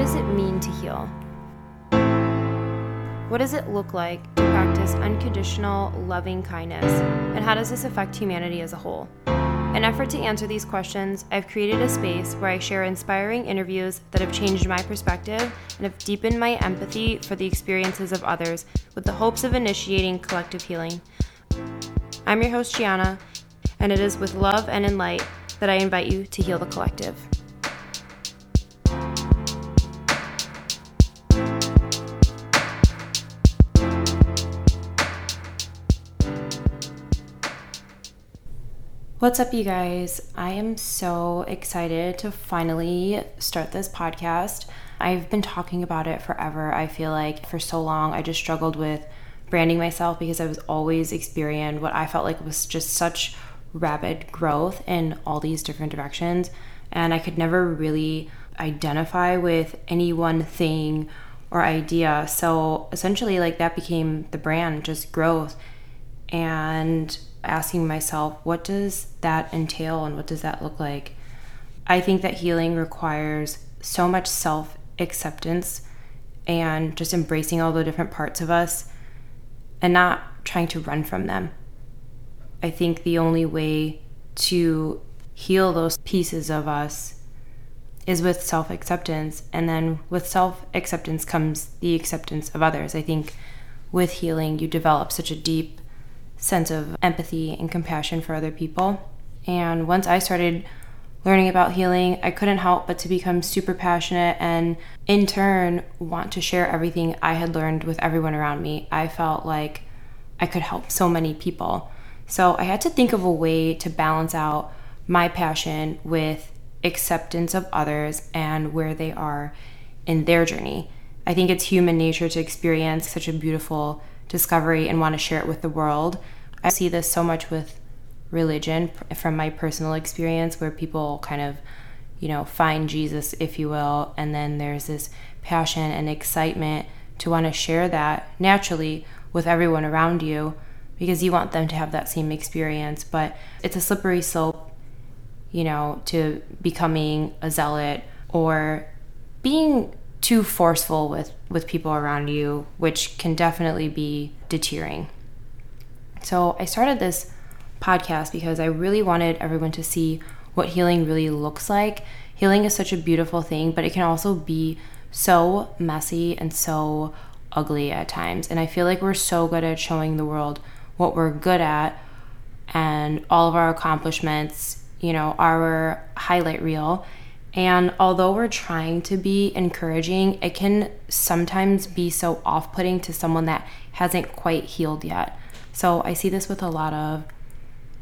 does it mean to heal? What does it look like to practice unconditional, loving kindness? And how does this affect humanity as a whole? In effort to answer these questions, I've created a space where I share inspiring interviews that have changed my perspective and have deepened my empathy for the experiences of others with the hopes of initiating collective healing. I'm your host, Gianna, and it is with love and in light that I invite you to heal the collective. What's up, you guys? I am so excited to finally start this podcast. I've been talking about it forever. I feel like for so long I just struggled with branding myself because I was always experiencing what I felt like was just such rapid growth in all these different directions. And I could never really identify with any one thing or idea. So essentially, like that became the brand, just growth. And asking myself, what does that entail and what does that look like? I think that healing requires so much self acceptance and just embracing all the different parts of us and not trying to run from them. I think the only way to heal those pieces of us is with self acceptance. And then with self acceptance comes the acceptance of others. I think with healing, you develop such a deep sense of empathy and compassion for other people. And once I started learning about healing, I couldn't help but to become super passionate and in turn want to share everything I had learned with everyone around me. I felt like I could help so many people. So I had to think of a way to balance out my passion with acceptance of others and where they are in their journey. I think it's human nature to experience such a beautiful discovery and want to share it with the world. I see this so much with religion from my personal experience where people kind of, you know, find Jesus, if you will, and then there's this passion and excitement to want to share that naturally with everyone around you because you want them to have that same experience. But it's a slippery slope, you know, to becoming a zealot or being too forceful with with people around you, which can definitely be deterring. So, I started this podcast because I really wanted everyone to see what healing really looks like. Healing is such a beautiful thing, but it can also be so messy and so ugly at times. And I feel like we're so good at showing the world what we're good at and all of our accomplishments, you know, our highlight reel. And although we're trying to be encouraging, it can sometimes be so off putting to someone that hasn't quite healed yet. So I see this with a lot of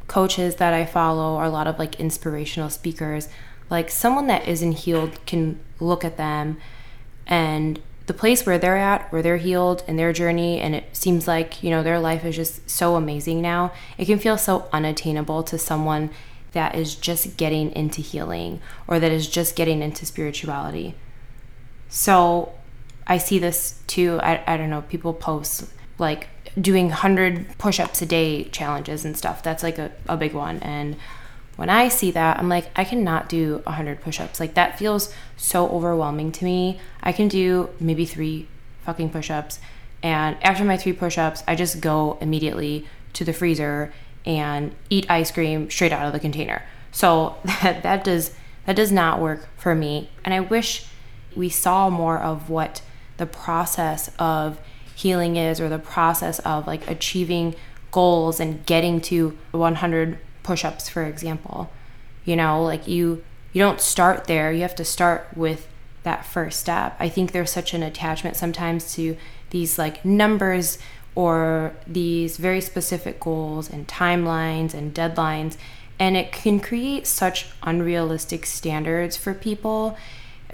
coaches that I follow, or a lot of like inspirational speakers. Like someone that isn't healed can look at them and the place where they're at, where they're healed in their journey, and it seems like, you know, their life is just so amazing now, it can feel so unattainable to someone that is just getting into healing or that is just getting into spirituality. So I see this too. I, I don't know, people post like doing 100 push ups a day challenges and stuff. That's like a, a big one. And when I see that, I'm like, I cannot do 100 push ups. Like, that feels so overwhelming to me. I can do maybe three fucking push ups. And after my three push ups, I just go immediately to the freezer and eat ice cream straight out of the container. So that that does that does not work for me. And I wish we saw more of what the process of healing is or the process of like achieving goals and getting to 100 push-ups for example. You know, like you you don't start there. You have to start with that first step. I think there's such an attachment sometimes to these like numbers or these very specific goals and timelines and deadlines. And it can create such unrealistic standards for people,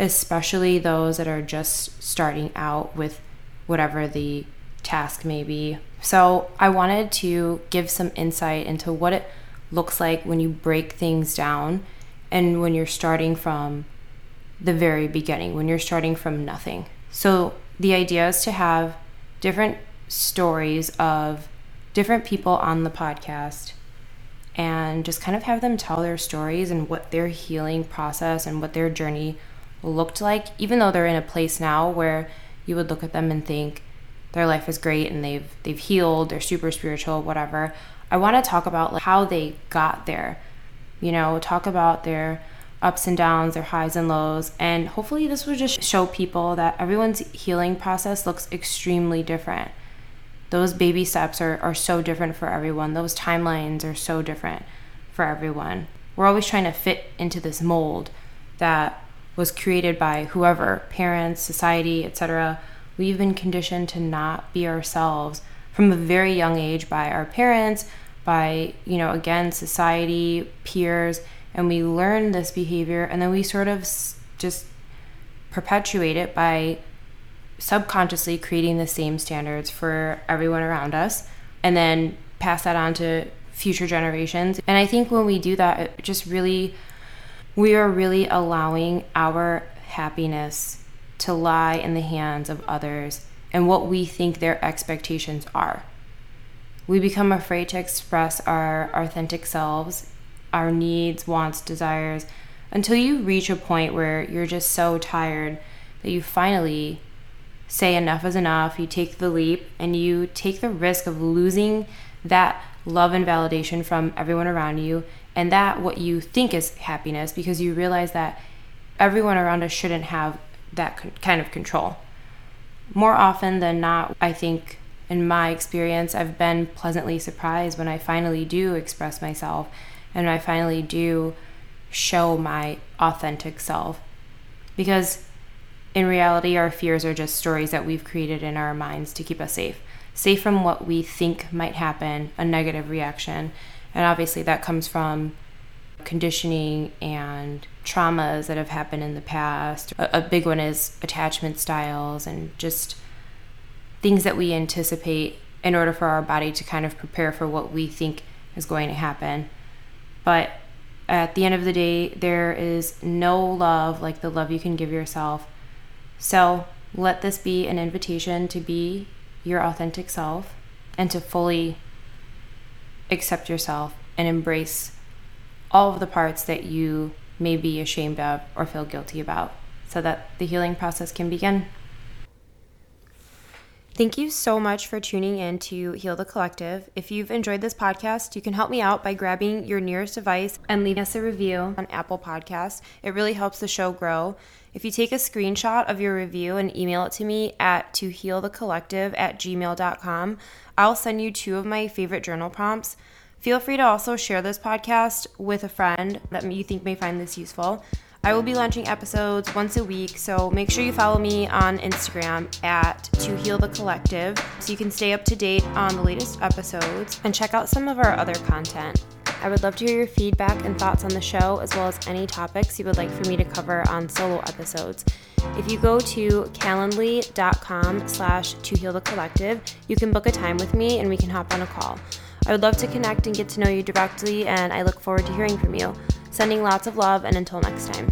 especially those that are just starting out with whatever the task may be. So, I wanted to give some insight into what it looks like when you break things down and when you're starting from the very beginning, when you're starting from nothing. So, the idea is to have different stories of different people on the podcast and just kind of have them tell their stories and what their healing process and what their journey looked like, even though they're in a place now where you would look at them and think their life is great and they've they've healed, they're super spiritual, whatever. I want to talk about like how they got there. You know, talk about their ups and downs, their highs and lows, and hopefully this will just show people that everyone's healing process looks extremely different. Those baby steps are, are so different for everyone. Those timelines are so different for everyone. We're always trying to fit into this mold that was created by whoever, parents, society, etc. We've been conditioned to not be ourselves from a very young age by our parents, by, you know, again, society, peers, and we learn this behavior and then we sort of just perpetuate it by subconsciously creating the same standards for everyone around us and then pass that on to future generations. And I think when we do that, it just really, we are really allowing our happiness to lie in the hands of others and what we think their expectations are. We become afraid to express our authentic selves, our needs, wants, desires, until you reach a point where you're just so tired that you finally say enough is enough, you take the leap, and you take the risk of losing that love and validation from everyone around you and that what you think is happiness because you realize that everyone around us shouldn't have that kind of control. More often than not, I think in my experience, I've been pleasantly surprised when I finally do express myself and I finally do show my authentic self. Because in reality, our fears are just stories that we've created in our minds to keep us safe. Safe from what we think might happen, a negative reaction. And obviously, that comes from conditioning and traumas that have happened in the past. A, a, big one is attachment styles and just things that we anticipate in order for our body to kind of prepare for what we think is going to happen. But at the end of the day, there is no love like the love you can give yourself. So let this be an invitation to be your authentic self and to fully accept yourself and embrace all of the parts that you may be ashamed of or feel guilty about so that the healing process can begin. Thank you so much for tuning in to Heal the Collective. If you've enjoyed this podcast, you can help me out by grabbing your nearest device and leaving us a review on Apple Podcasts. It really helps the show grow. If you take a screenshot of your review and email it to me at tohealthecollective at gmail.com, I'll send you two of my favorite journal prompts. Feel free to also share this podcast with a friend that you think may find this useful. I will be launching episodes once a week, so make sure you follow me on Instagram at To Heal the Collective so you can stay up to date on the latest episodes and check out some of our other content. I would love to hear your feedback and thoughts on the show, as well as any topics you would like for me to cover on solo episodes. If you go to calendly.com slash to heal the collective, you can book a time with me and we can hop on a call. I would love to connect and get to know you directly, and I look forward to hearing from you. Sending lots of love, and until next time.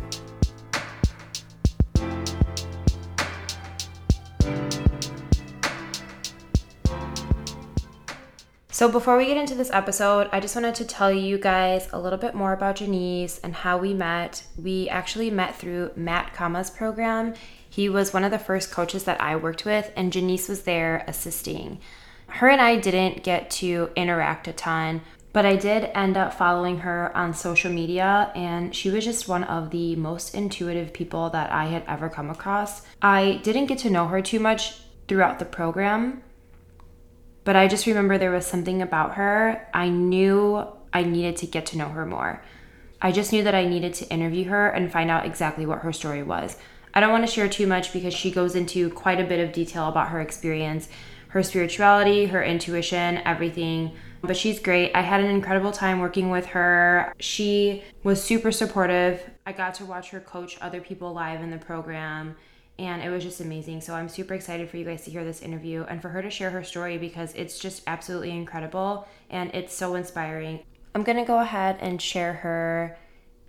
So, before we get into this episode, I just wanted to tell you guys a little bit more about Janice and how we met. We actually met through Matt Kama's program. He was one of the first coaches that I worked with, and Janice was there assisting her and I didn't get to interact a ton, but I did end up following her on social media, and she was just one of the most intuitive people that I had ever come across. I didn't get to know her too much throughout the program, but I just remember there was something about her. I knew I needed to get to know her more. I just knew that I needed to interview her and find out exactly what her story was. I don't want to share too much because she goes into quite a bit of detail about her experience her spirituality, her intuition, everything. But she's great. I had an incredible time working with her. She was super supportive. I got to watch her coach other people live in the program and it was just amazing. So I'm super excited for you guys to hear this interview and for her to share her story because it's just absolutely incredible and it's so inspiring. I'm going to go ahead and share her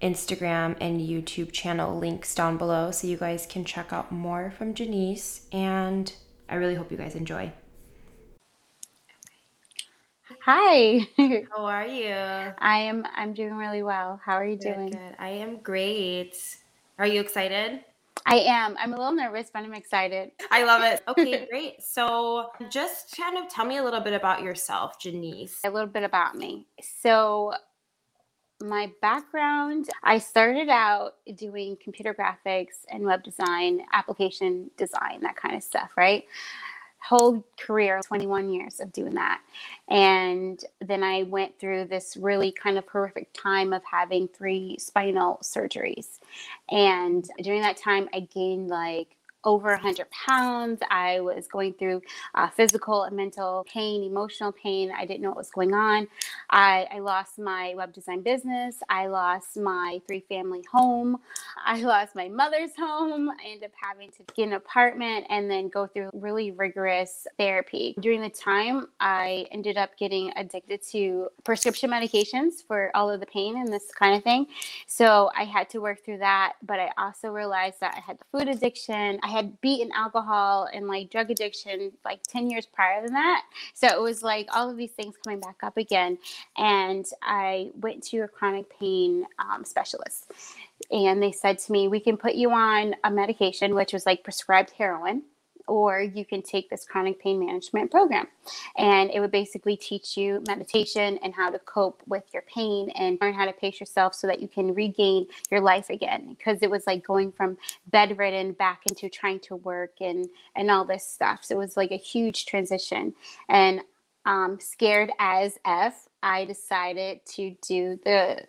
Instagram and YouTube channel links down below so you guys can check out more from Janice and I really hope you guys enjoy. Hi. How are you? I am I'm doing really well. How are you Good, doing? good. I am great. Are you excited? I am. I'm a little nervous, but I'm excited. I love it. Okay, great. So, just kind of tell me a little bit about yourself, Janice. A little bit about me. So, my background I started out doing computer graphics and web design, application design, that kind of stuff, right? Whole career 21 years of doing that. And then i went through this really kind of horrific time of having three spinal surgeries. And during that time i gained like over 100 pounds. I was going through uh, physical and mental pain, emotional pain. I didn't know what was going on. I, I lost my web design business. I lost my three family home. I lost my mother's home. I ended up having to get an apartment and then go through really rigorous therapy. During the time, I ended up getting addicted to prescription medications for all of the pain and this kind of thing. So I had to work through that. But I also realized that I had the food addiction. I had beaten alcohol and like drug addiction like 10 years prior than that. So it was like all of these things coming back up again. And I went to a chronic pain um, specialist. And they said to me, We can put you on a medication, which was like prescribed heroin or you can take this chronic pain management program. And it would basically teach you meditation and how to cope with your pain and learn how to pace yourself so that you can regain your life again. Because it was like going from bedridden back into trying to work and, and all this stuff. So it was like a huge transition. And um, scared as F, I decided to do the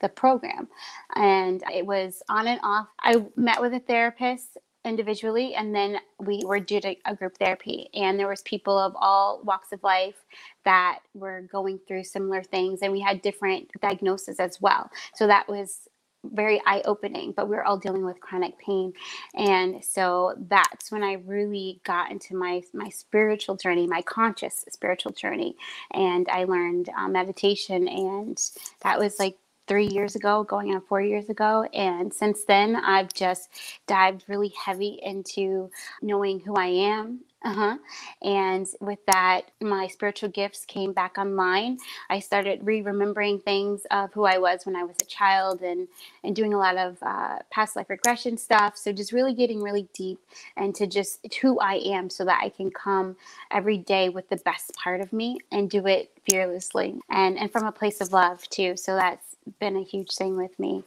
the program and it was on and off i met with a therapist individually and then we were to a group therapy and there was people of all walks of life that were going through similar things and we had different diagnoses as well. So that was very eye-opening but we were all dealing with chronic pain. And so that's when i really got into my my spiritual journey my conscious spiritual journey and i learned uh, meditation and that was like three years ago, going on four years ago. And since then, I've just dived really heavy into knowing who I am. Uh-huh. And with that, my spiritual gifts came back online. I started re remembering things of who I was when I was a child and, and doing a lot of uh, past life regression stuff. So, just really getting really deep into just who I am so that I can come every day with the best part of me and do it fearlessly and, and from a place of love, too. So, that's been a huge thing with me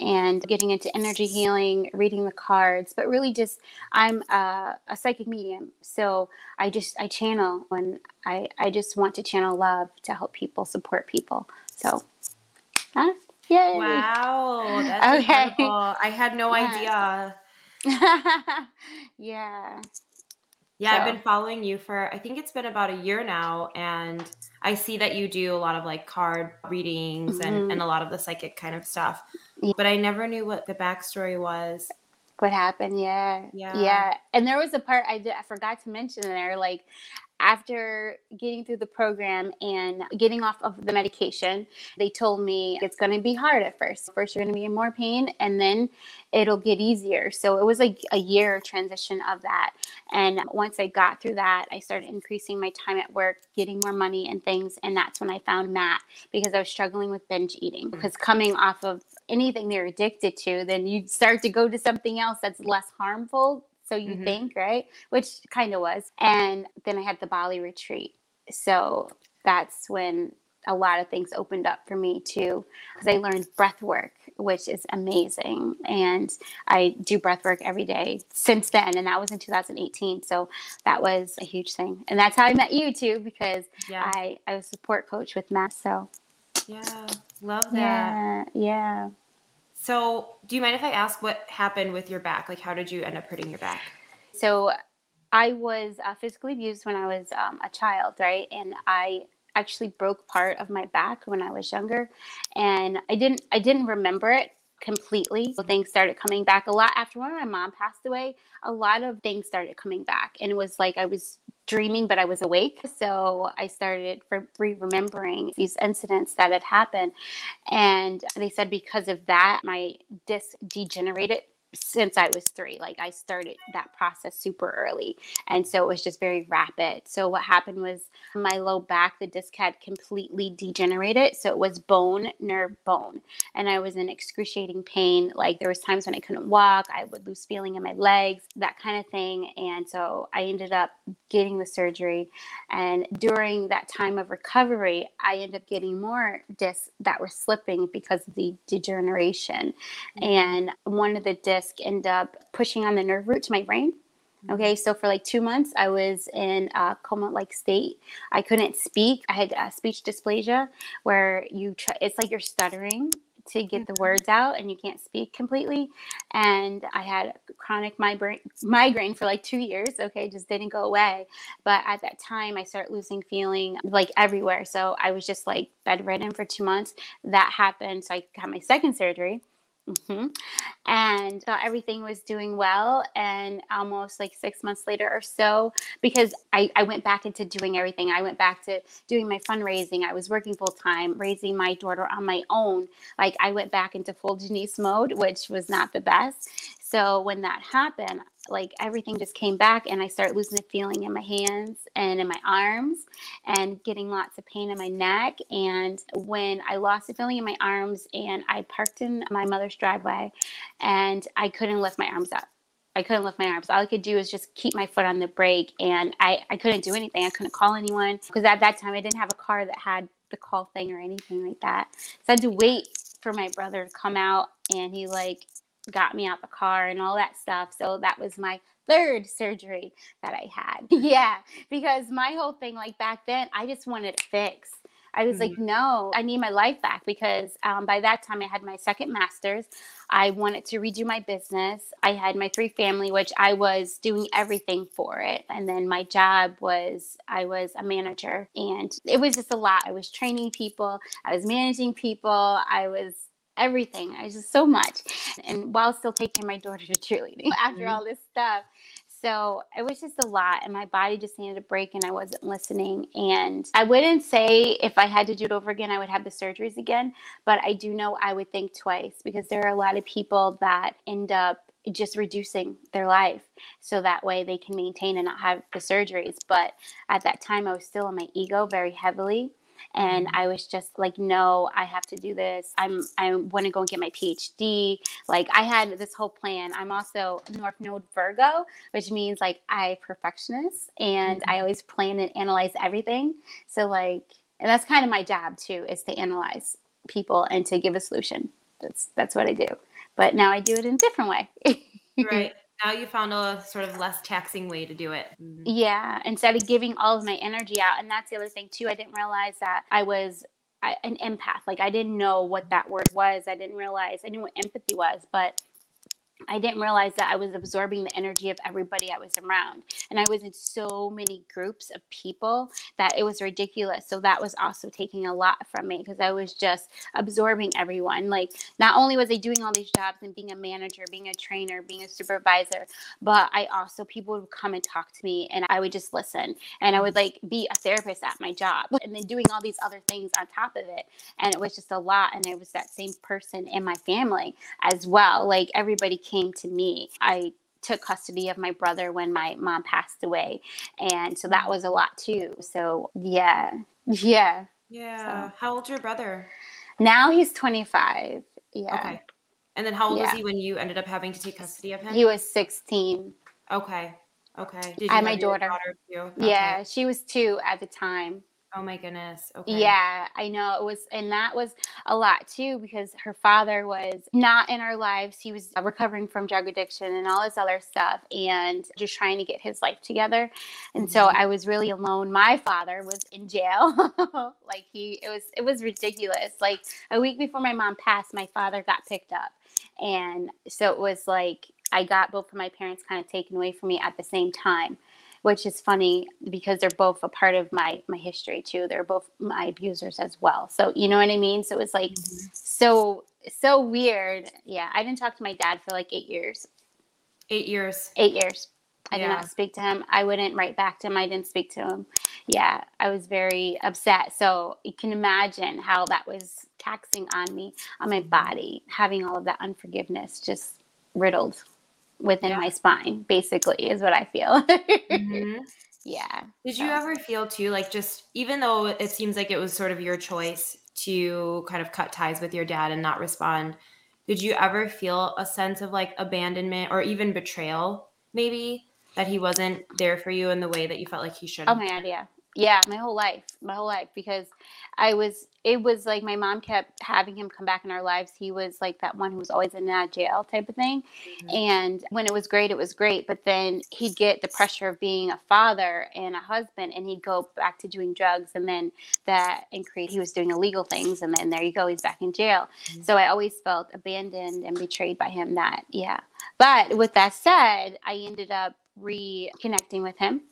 and getting into energy healing reading the cards but really just i'm a, a psychic medium so i just i channel and i i just want to channel love to help people support people so huh? Yay. wow that's okay. incredible i had no yeah. idea yeah yeah, so. I've been following you for I think it's been about a year now and I see that you do a lot of like card readings mm-hmm. and, and a lot of the psychic kind of stuff. Yeah. But I never knew what the backstory was. What happened? Yeah. Yeah. Yeah. And there was a part I did I forgot to mention there, like after getting through the program and getting off of the medication, they told me it's going to be hard at first. First, you're going to be in more pain, and then it'll get easier. So it was like a year transition of that. And once I got through that, I started increasing my time at work, getting more money and things. And that's when I found Matt because I was struggling with binge eating. Mm. Because coming off of anything they're addicted to, then you start to go to something else that's less harmful so you mm-hmm. think, right? Which kind of was. And then I had the Bali retreat. So that's when a lot of things opened up for me too because I learned breath work, which is amazing. And I do breath work every day since then. And that was in 2018. So that was a huge thing. And that's how I met you too, because yeah. I, I was support coach with Matt. So yeah, love that. Yeah. Yeah. So, do you mind if I ask what happened with your back? Like, how did you end up hurting your back? So, I was uh, physically abused when I was um, a child, right? And I actually broke part of my back when I was younger, and I didn't I didn't remember it completely. So things started coming back a lot after when my mom passed away. A lot of things started coming back, and it was like I was dreaming, but I was awake. So I started re remembering these incidents that had happened. And they said because of that, my disc degenerated since I was three. Like I started that process super early. And so it was just very rapid. So what happened was my low back, the disc had completely degenerated. So it was bone, nerve, bone. And I was in excruciating pain. Like there was times when I couldn't walk, I would lose feeling in my legs, that kind of thing. And so I ended up getting the surgery. And during that time of recovery, I ended up getting more discs that were slipping because of the degeneration. Mm-hmm. And one of the discs end up pushing on the nerve root to my brain. Mm-hmm. Okay, so for like two months, I was in a coma-like state. I couldn't speak. I had uh, speech dysplasia, where you try. It's like you're stuttering to get the mm-hmm. words out, and you can't speak completely. And I had chronic migraine, migraine for like two years. Okay, just didn't go away. But at that time, I started losing feeling like everywhere. So I was just like bedridden for two months. That happened. So I got my second surgery Mm-hmm. And thought everything was doing well. And almost like six months later or so, because I, I went back into doing everything, I went back to doing my fundraising. I was working full time, raising my daughter on my own. Like I went back into full Janice mode, which was not the best. So when that happened, like everything just came back and I started losing the feeling in my hands and in my arms and getting lots of pain in my neck. And when I lost the feeling in my arms and I parked in my mother's driveway and I couldn't lift my arms up. I couldn't lift my arms. All I could do was just keep my foot on the brake and I, I couldn't do anything. I couldn't call anyone because at that time I didn't have a car that had the call thing or anything like that. So I had to wait for my brother to come out and he like got me out the car and all that stuff. So that was my third surgery that I had. yeah, because my whole thing, like back then, I just wanted it fixed. I was mm-hmm. like, no, I need my life back because um, by that time I had my second master's. I wanted to redo my business. I had my three family, which I was doing everything for it. And then my job was I was a manager and it was just a lot. I was training people, I was managing people, I was everything. I just so much. And while still taking my daughter to cheerleading after all this stuff. So it was just a lot, and my body just needed a break, and I wasn't listening. And I wouldn't say if I had to do it over again, I would have the surgeries again, but I do know I would think twice because there are a lot of people that end up just reducing their life so that way they can maintain and not have the surgeries. But at that time, I was still in my ego very heavily and mm-hmm. I was just like, no, I have to do this. I'm I want to go and get my PhD. Like I had this whole plan. I'm also North Node Virgo, which means like I perfectionist and mm-hmm. I always plan and analyze everything. So like, and that's kind of my job too, is to analyze people and to give a solution. That's that's what I do. But now I do it in a different way. right now you found a sort of less taxing way to do it. Mm-hmm. Yeah, instead of giving all of my energy out. And that's the other thing too. I didn't realize that I was an empath. Like I didn't know what that word was. I didn't realize I knew what empathy was, but I didn't realize that I was absorbing the energy of everybody I was around. And I was in so many groups of people that it was ridiculous. So that was also taking a lot from me because I was just absorbing everyone. Like, not only was I doing all these jobs and being a manager, being a trainer, being a supervisor, but I also, people would come and talk to me and I would just listen. And I would like be a therapist at my job and then doing all these other things on top of it. And it was just a lot. And it was that same person in my family as well. Like, everybody came to me. I took custody of my brother when my mom passed away. And so that was a lot too. So, yeah. Yeah. Yeah. So. How old's your brother? Now he's 25. Yeah. Okay. And then how old yeah. was he when you ended up having to take custody of him? He was 16. Okay. Okay. Did you I my daughter. daughter okay. Yeah, she was two at the time. Oh my goodness. Okay. Yeah, I know it was, and that was a lot too because her father was not in our lives. He was recovering from drug addiction and all this other stuff and just trying to get his life together. And mm-hmm. so I was really alone. My father was in jail. like he, it was, it was ridiculous. Like a week before my mom passed, my father got picked up. And so it was like, I got both of my parents kind of taken away from me at the same time which is funny because they're both a part of my my history too. They're both my abusers as well. So you know what I mean? So it was like mm-hmm. so so weird. Yeah, I didn't talk to my dad for like 8 years. 8 years. 8 years. I yeah. did not speak to him. I wouldn't write back to him. I didn't speak to him. Yeah, I was very upset. So you can imagine how that was taxing on me, on my mm-hmm. body, having all of that unforgiveness just riddled within yeah. my spine, basically, is what I feel. mm-hmm. Yeah. Did so. you ever feel too, like, just even though it seems like it was sort of your choice to kind of cut ties with your dad and not respond, did you ever feel a sense of like abandonment or even betrayal, maybe? That he wasn't there for you in the way that you felt like he should. Oh my god, yeah yeah my whole life my whole life because i was it was like my mom kept having him come back in our lives. He was like that one who was always in that jail type of thing. Mm-hmm. and when it was great it was great but then he'd get the pressure of being a father and a husband and he'd go back to doing drugs and then that increased he was doing illegal things and then there you go he's back in jail. Mm-hmm. so i always felt abandoned and betrayed by him that yeah. But with that said i ended up reconnecting with him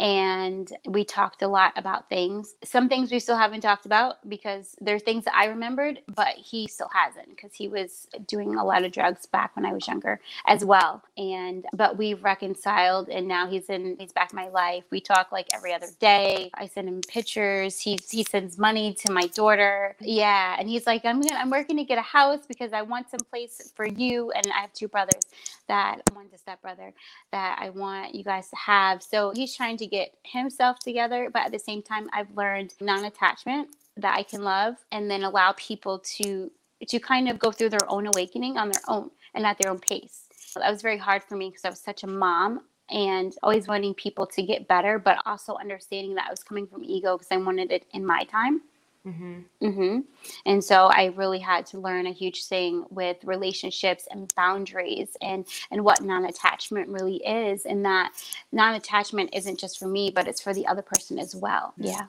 and we talked a lot about things. Some things we still haven't talked about because there are things that I remembered, but he still hasn't because he was doing a lot of drugs back when I was younger as well. And but we've reconciled, and now he's in he's back in my life. We talk like every other day. I send him pictures. He he sends money to my daughter. Yeah, and he's like, I'm gonna, I'm working to get a house because I want some place for you. And I have two brothers that one's a stepbrother that I want you guys to have. So he's trying to get himself together. But at the same time, I've learned non attachment that I can love and then allow people to to kind of go through their own awakening on their own and at their own pace. That was very hard for me because I was such a mom and always wanting people to get better, but also understanding that I was coming from ego because I wanted it in my time. Mm-hmm. Mm-hmm. And so I really had to learn a huge thing with relationships and boundaries and and what non-attachment really is, and that non-attachment isn't just for me, but it's for the other person as well. Yeah.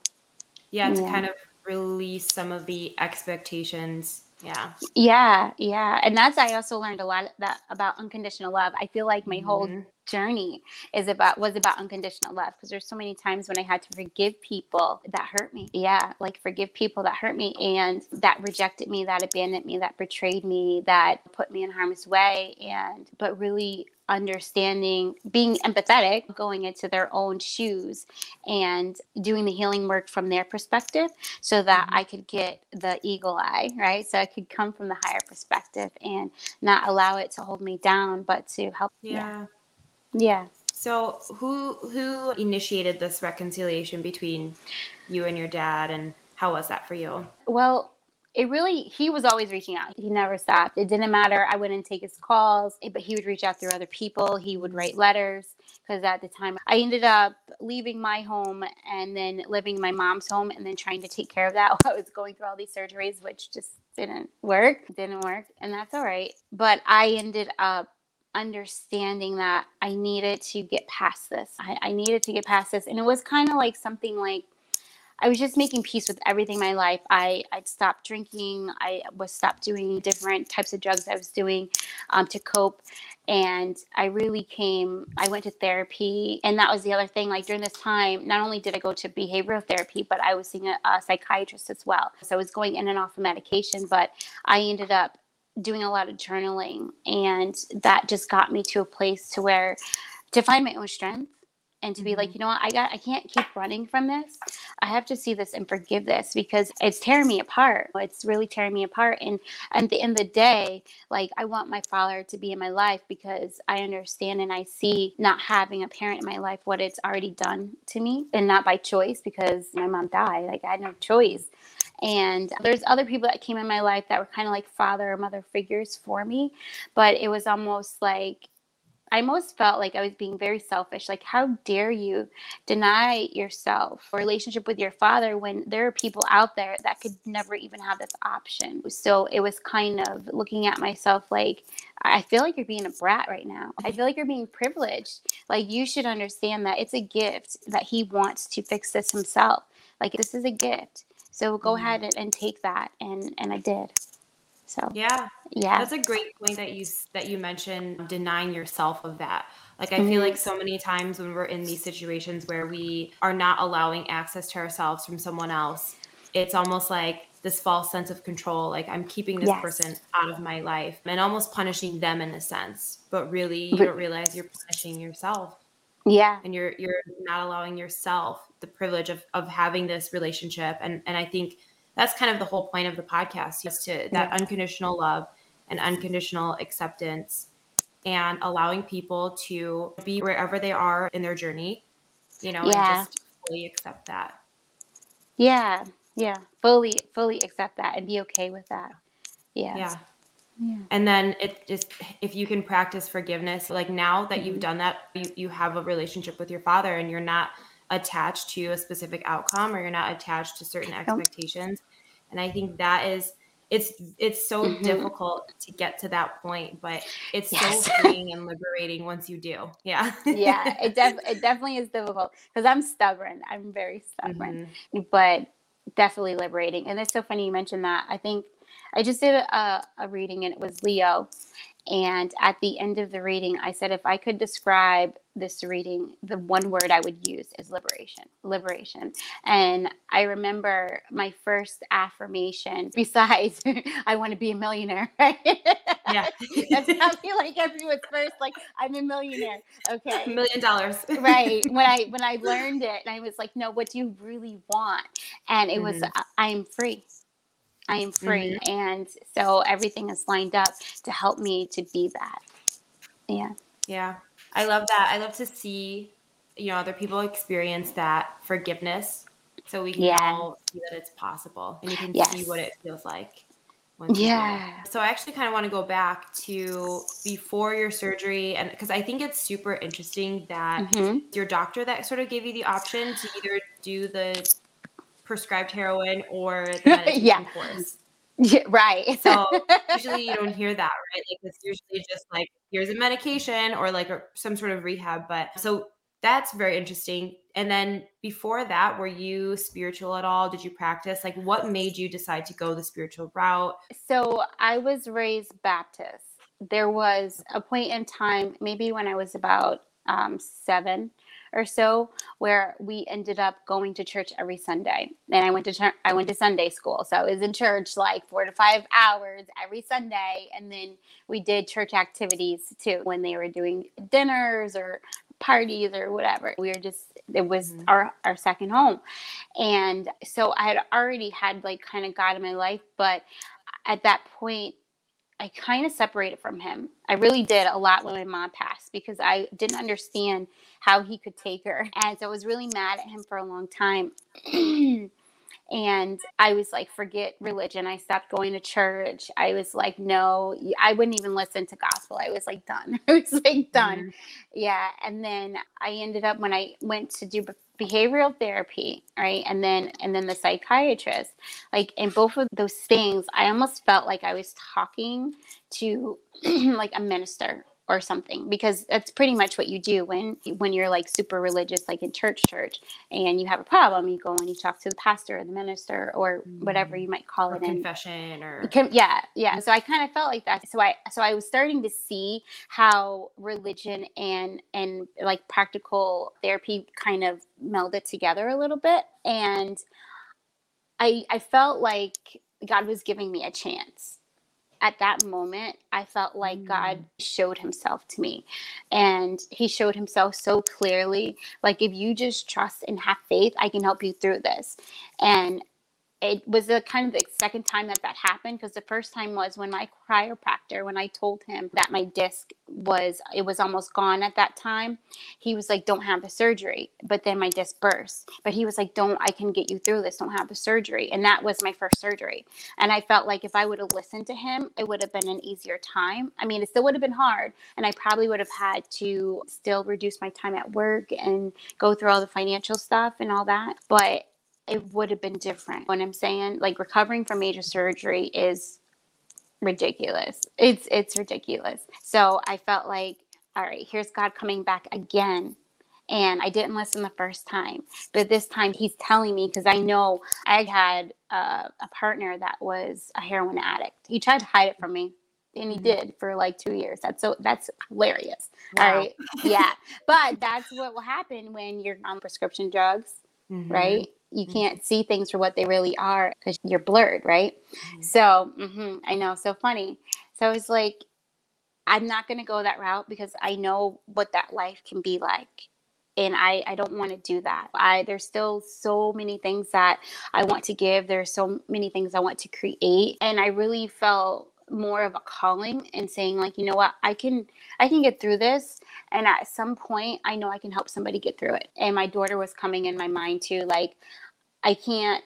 Yeah, to yeah. kind of release some of the expectations yeah yeah yeah and that's i also learned a lot that about unconditional love i feel like my mm-hmm. whole journey is about was about unconditional love because there's so many times when i had to forgive people that hurt me yeah like forgive people that hurt me and that rejected me that abandoned me that betrayed me that put me in harm's way and but really understanding, being empathetic, going into their own shoes and doing the healing work from their perspective so that mm-hmm. I could get the eagle eye, right? So I could come from the higher perspective and not allow it to hold me down, but to help. Yeah. Yeah. So who who initiated this reconciliation between you and your dad and how was that for you? Well, it really he was always reaching out. He never stopped. It didn't matter. I wouldn't take his calls eh, but he would reach out through other people. He would write letters because at the time i ended up leaving my home and then living in my mom's home and then trying to take care of that while i was going through all these surgeries which just didn't work. Didn't work and that's all right. But i ended up understanding that i needed to get past this I, I needed to get past this and it was kind of like something like I was just making peace with everything in my life. I I'd stopped drinking. I was stopped doing different types of drugs I was doing um, to cope, and I really came. I went to therapy, and that was the other thing. Like during this time, not only did I go to behavioral therapy, but I was seeing a, a psychiatrist as well. So I was going in and off of medication, but I ended up doing a lot of journaling, and that just got me to a place to where to find my own strength and to be like, mm-hmm. you know what, I got I can't keep running from this. I have to see this and forgive this because it's tearing me apart. It's really tearing me apart. And at the end of the day, like I want my father to be in my life because I understand and I see not having a parent in my life what it's already done to me and not by choice because my mom died. Like I had no choice. And there's other people that came in my life that were kind of like father or mother figures for me, but it was almost like I most felt like I was being very selfish. Like, how dare you deny yourself a relationship with your father when there are people out there that could never even have this option? So it was kind of looking at myself like, I feel like you're being a brat right now. I feel like you're being privileged. Like, you should understand that it's a gift that he wants to fix this himself. Like, this is a gift. So go mm-hmm. ahead and, and take that. And, and I did. So yeah, yeah, that's a great point that you that you mentioned denying yourself of that. Like I mm-hmm. feel like so many times when we're in these situations where we are not allowing access to ourselves from someone else, it's almost like this false sense of control. Like I'm keeping this yes. person out of my life and almost punishing them in a sense, but really you don't realize you're punishing yourself. Yeah, and you're you're not allowing yourself the privilege of of having this relationship. And and I think that's kind of the whole point of the podcast is to that unconditional love and unconditional acceptance and allowing people to be wherever they are in their journey, you know, yeah. and just fully accept that. Yeah. Yeah. Fully, fully accept that and be okay with that. Yeah. Yeah. Yeah. And then it just if you can practice forgiveness, like now that mm-hmm. you've done that, you, you have a relationship with your father and you're not attached to a specific outcome or you're not attached to certain expectations. And I think that is it's it's so mm-hmm. difficult to get to that point, but it's yes. so freeing and liberating once you do. Yeah. yeah, it def- it definitely is difficult because I'm stubborn. I'm very stubborn. Mm-hmm. But definitely liberating. And it's so funny you mentioned that. I think I just did a, a reading and it was Leo. And at the end of the reading, I said, if I could describe this reading, the one word I would use is liberation. Liberation. And I remember my first affirmation, besides, I want to be a millionaire, right? Yeah. That's probably like everyone's first, like, I'm a millionaire. Okay. A million dollars. right. When I when I learned it, and I was like, no, what do you really want? And it mm-hmm. was, I am free. I am free. Mm-hmm. And so everything is lined up to help me to be that. Yeah. Yeah. I love that. I love to see, you know, other people experience that forgiveness so we can yeah. all see that it's possible and you can yes. see what it feels like. Yeah. So I actually kind of want to go back to before your surgery and because I think it's super interesting that mm-hmm. your doctor that sort of gave you the option to either do the prescribed heroin or yeah. course. Yeah, right. so usually you don't hear that, right? Like it's usually just like here's a medication or like some sort of rehab. But so that's very interesting. And then before that, were you spiritual at all? Did you practice? Like what made you decide to go the spiritual route? So I was raised Baptist. There was a point in time, maybe when I was about um, seven, or so where we ended up going to church every Sunday. And I went to ch- I went to Sunday school. So I was in church like 4 to 5 hours every Sunday and then we did church activities too when they were doing dinners or parties or whatever. We were just it was mm-hmm. our our second home. And so I had already had like kind of God in my life, but at that point I kind of separated from him. I really did a lot when my mom passed because I didn't understand how he could take her. And so I was really mad at him for a long time. and I was like, forget religion. I stopped going to church. I was like, no, I wouldn't even listen to gospel. I was like, done. I was like, done. Mm-hmm. Yeah. And then I ended up when I went to do behavioral therapy right? And then and then the psychiatrist. Like in both of those things i almost felt like i was talking to like a minister or something because that's pretty much what you do when when you're like super religious like in church church and you have a problem you go and you talk to the pastor or the minister or whatever mm. you might call or it confession or yeah yeah so i kind of felt like that so i so i was starting to see how religion and and like practical therapy kind of melded together a little bit and i i felt like god was giving me a chance at that moment, I felt like mm. God showed himself to me. And he showed himself so clearly. Like, if you just trust and have faith, I can help you through this. And it was the kind of the second time that that happened because the first time was when my chiropractor when i told him that my disc was it was almost gone at that time he was like don't have the surgery. But then my disc burst. But he was like don't i can get you through this. Don't have the surgery. And that was my first surgery. And i felt like if i would have listened to him it would have been an easier time. I mean it still would have been hard and i probably would have had to still reduce my time at work and go through all the financial stuff and all that. But it would have been different. What I'm saying, like recovering from major surgery is ridiculous. It's it's ridiculous. So I felt like, all right, here's God coming back again. And I didn't listen the first time, but this time he's telling me because I know I had a, a partner that was a heroin addict. He tried to hide it from me, and he mm-hmm. did for like two years. That's so that's hilarious. Wow. All right, yeah, but that's what will happen when you're on prescription drugs, mm-hmm. right? You mm-hmm. can't see things for what they really are because you're blurred, right? Mm-hmm. So mm-hmm, I know, so funny. So it's like, I'm not going to go that route because I know what that life can be like. And I, I don't want to do that. I there's still so many things that I want to give. There's so many things I want to create. And I really felt more of a calling and saying like you know what? I can i can get through this and at some point i know i can help somebody get through it. And my daughter was coming in my mind too like i can't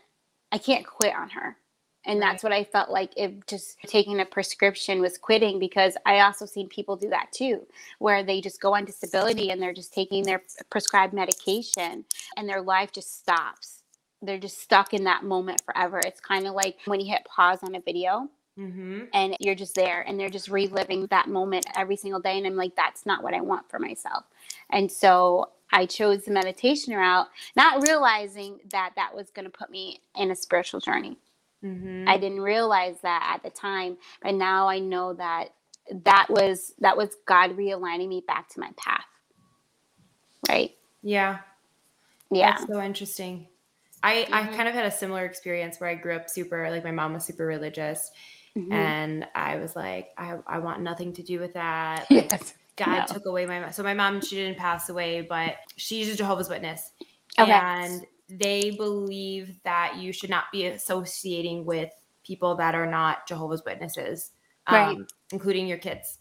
i can't quit on her. And right. that's what i felt like if just taking a prescription was quitting because i also seen people do that too where they just go on disability and they're just taking their prescribed medication and their life just stops. They're just stuck in that moment forever. It's kind of like when you hit pause on a video Mm-hmm. And you're just there and they're just reliving that moment every single day. And I'm like, that's not what I want for myself. And so I chose the meditation route, not realizing that that was going to put me in a spiritual journey. Mm-hmm. I didn't realize that at the time, but now I know that that was that was God realigning me back to my path. Right? Yeah. Yeah. That's so interesting. I mm-hmm. I kind of had a similar experience where I grew up super like my mom was super religious Mm-hmm. And I was like, I, I want nothing to do with that. Yes. God no. took away my so my mom she didn't pass away, but she's a Jehovah's Witness. Okay. And they believe that you should not be associating with people that are not Jehovah's Witnesses, um, right. including your kids.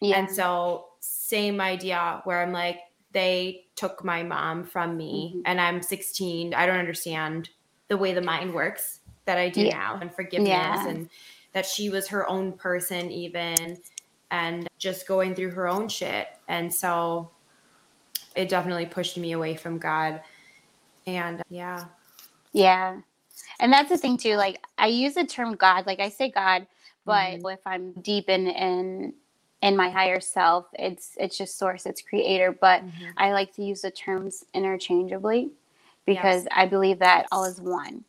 Yeah. And so same idea where I'm like, they took my mom from me mm-hmm. and I'm 16. I don't understand the way the mind works that I do yeah. now and forgiveness yeah. and that she was her own person even and just going through her own shit. And so it definitely pushed me away from God. And yeah. Yeah. And that's the thing too. Like I use the term God, like I say God, but mm-hmm. if I'm deep in in in my higher self, it's it's just source, it's creator. But mm-hmm. I like to use the terms interchangeably because yes. I believe that all is one.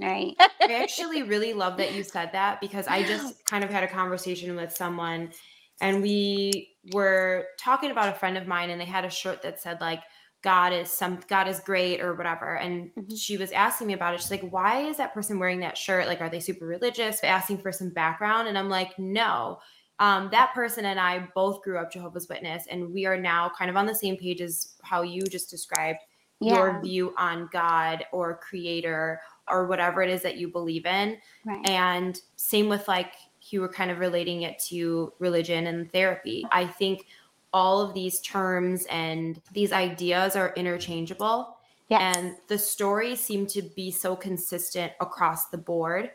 Right. I actually really love that you said that because I just kind of had a conversation with someone and we were talking about a friend of mine and they had a shirt that said like God is some God is great or whatever. And mm-hmm. she was asking me about it. She's like, why is that person wearing that shirt? Like, are they super religious? Asking for some background. And I'm like, no. Um, that person and I both grew up Jehovah's Witness, and we are now kind of on the same page as how you just described yeah. your view on God or creator or whatever it is that you believe in. Right. And same with like you were kind of relating it to religion and therapy. I think all of these terms and these ideas are interchangeable. Yes. And the stories seem to be so consistent across the board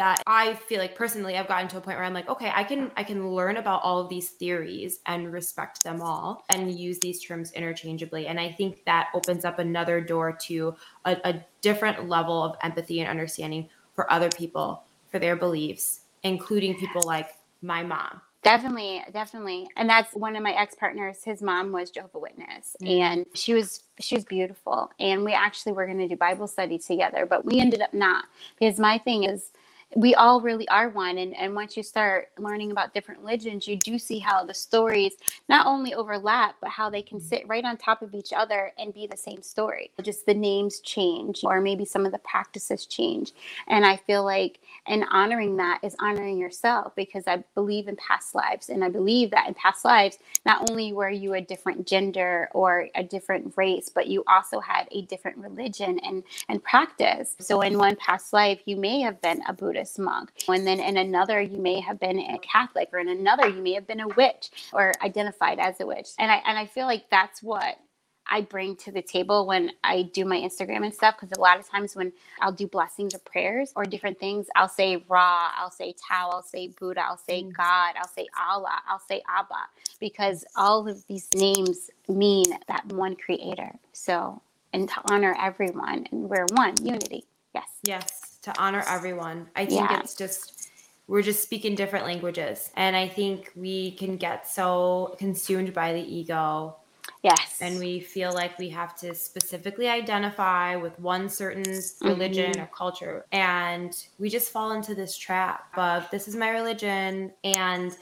that I feel like personally I've gotten to a point where I'm like, okay, I can I can learn about all of these theories and respect them all and use these terms interchangeably. And I think that opens up another door to a, a different level of empathy and understanding for other people, for their beliefs, including people like my mom. Definitely, definitely. And that's one of my ex-partners, his mom was Jehovah Witness mm-hmm. and she was she was beautiful. And we actually were going to do Bible study together, but we ended up not because my thing is we all really are one and, and once you start learning about different religions you do see how the stories not only overlap but how they can mm-hmm. sit right on top of each other and be the same story. Just the names change or maybe some of the practices change. And i feel like and honoring that is honoring yourself because i believe in past lives and i believe that in past lives not only were you a different gender or a different race but you also had a different religion and and practice. So in one past life you may have been a buddhist Buddhist monk. And then in another, you may have been a Catholic, or in another, you may have been a witch or identified as a witch. And I and I feel like that's what I bring to the table when I do my Instagram and stuff. Because a lot of times when I'll do blessings or prayers or different things, I'll say Ra, I'll say Tao, I'll say Buddha, I'll say mm. God, I'll say Allah, I'll say Abba, because all of these names mean that one creator. So, and to honor everyone, and we're one, unity. Yes. Yes to honor everyone. I think yeah. it's just we're just speaking different languages. And I think we can get so consumed by the ego. Yes. And we feel like we have to specifically identify with one certain religion mm-hmm. or culture. And we just fall into this trap of this is my religion. And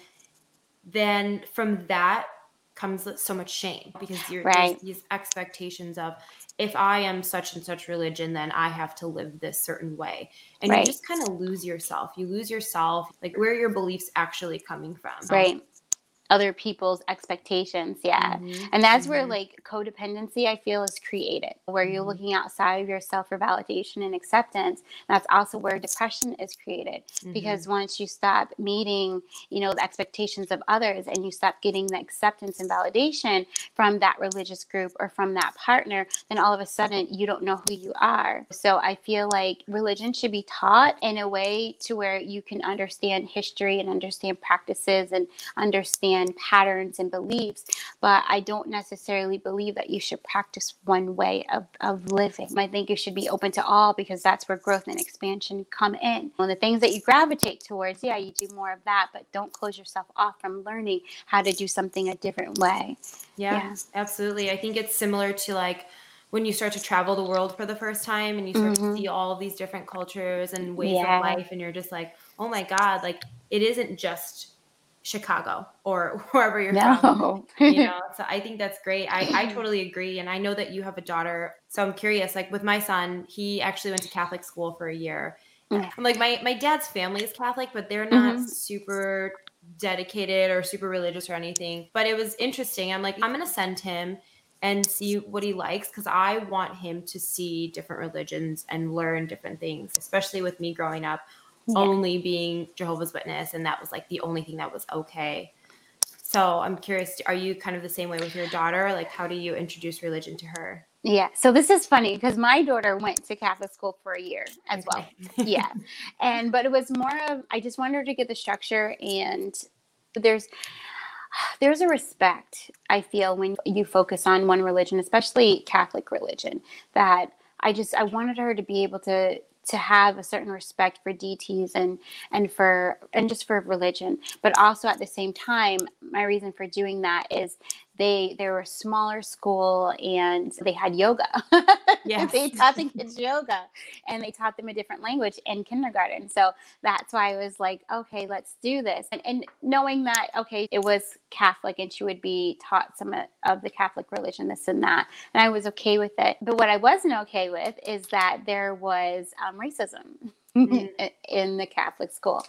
then from that comes so much shame because you're right. these expectations of if I am such and such religion, then I have to live this certain way. And right. you just kind of lose yourself. You lose yourself, like where your beliefs actually coming from. Right. Other people's expectations yeah mm-hmm. and that's mm-hmm. where like codependency i feel is created where you're mm-hmm. looking outside of yourself for validation and acceptance that's also where depression is created mm-hmm. because once you stop meeting you know the expectations of others and you stop getting the acceptance and validation from that religious group or from that partner then all of a sudden you don't know who you are so i feel like religion should be taught in a way to where you can understand history and understand practices and understand and patterns and beliefs, but I don't necessarily believe that you should practice one way of, of living. I think you should be open to all because that's where growth and expansion come in. Of the things that you gravitate towards, yeah, you do more of that, but don't close yourself off from learning how to do something a different way. Yeah, yeah. absolutely. I think it's similar to like, when you start to travel the world for the first time and you start mm-hmm. to see all these different cultures and ways yeah. of life and you're just like oh my god like it isn't just Chicago or wherever you're no. from. You know, so I think that's great. I, I totally agree. And I know that you have a daughter. So I'm curious, like with my son, he actually went to Catholic school for a year. Mm. I'm like my, my dad's family is Catholic, but they're not mm-hmm. super dedicated or super religious or anything. But it was interesting. I'm like, I'm going to send him and see what he likes because I want him to see different religions and learn different things, especially with me growing up yeah. only being Jehovah's Witness, and that was like the only thing that was okay. So I'm curious, are you kind of the same way with your daughter? Like, how do you introduce religion to her? Yeah. So this is funny because my daughter went to Catholic school for a year as well. yeah. And, but it was more of, I just wanted her to get the structure and there's, there's a respect I feel when you focus on one religion, especially Catholic religion, that I just I wanted her to be able to to have a certain respect for deities and and for and just for religion. But also at the same time my reason for doing that is they they were a smaller school and they had yoga. Yes. they taught the kids yoga and they taught them a different language in kindergarten. So that's why I was like, okay, let's do this. And, and knowing that, okay, it was Catholic and she would be taught some of the Catholic religion, this and that. And I was okay with it. But what I wasn't okay with is that there was um, racism mm-hmm. in the Catholic school.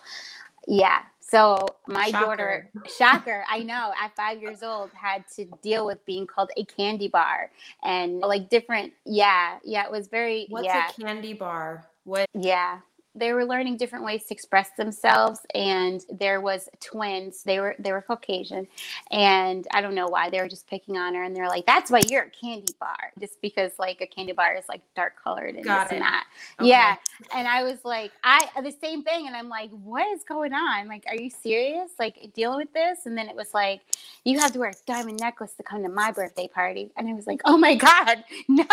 Yeah. So my shocker. daughter, shocker, I know, at five years old, had to deal with being called a candy bar and like different. Yeah, yeah, it was very. What's yeah. a candy bar? What? Yeah, they were learning different ways to express themselves and there was twins. They were they were caucasian and i don't know why they were just picking on her and they're like that's why you're a candy bar just because like a candy bar is like dark colored and Got this it. and that. Okay. yeah and i was like i the same thing and i'm like what is going on? Like are you serious? Like dealing with this? And then it was like you have to wear a diamond necklace to come to my birthday party and i was like oh my god no!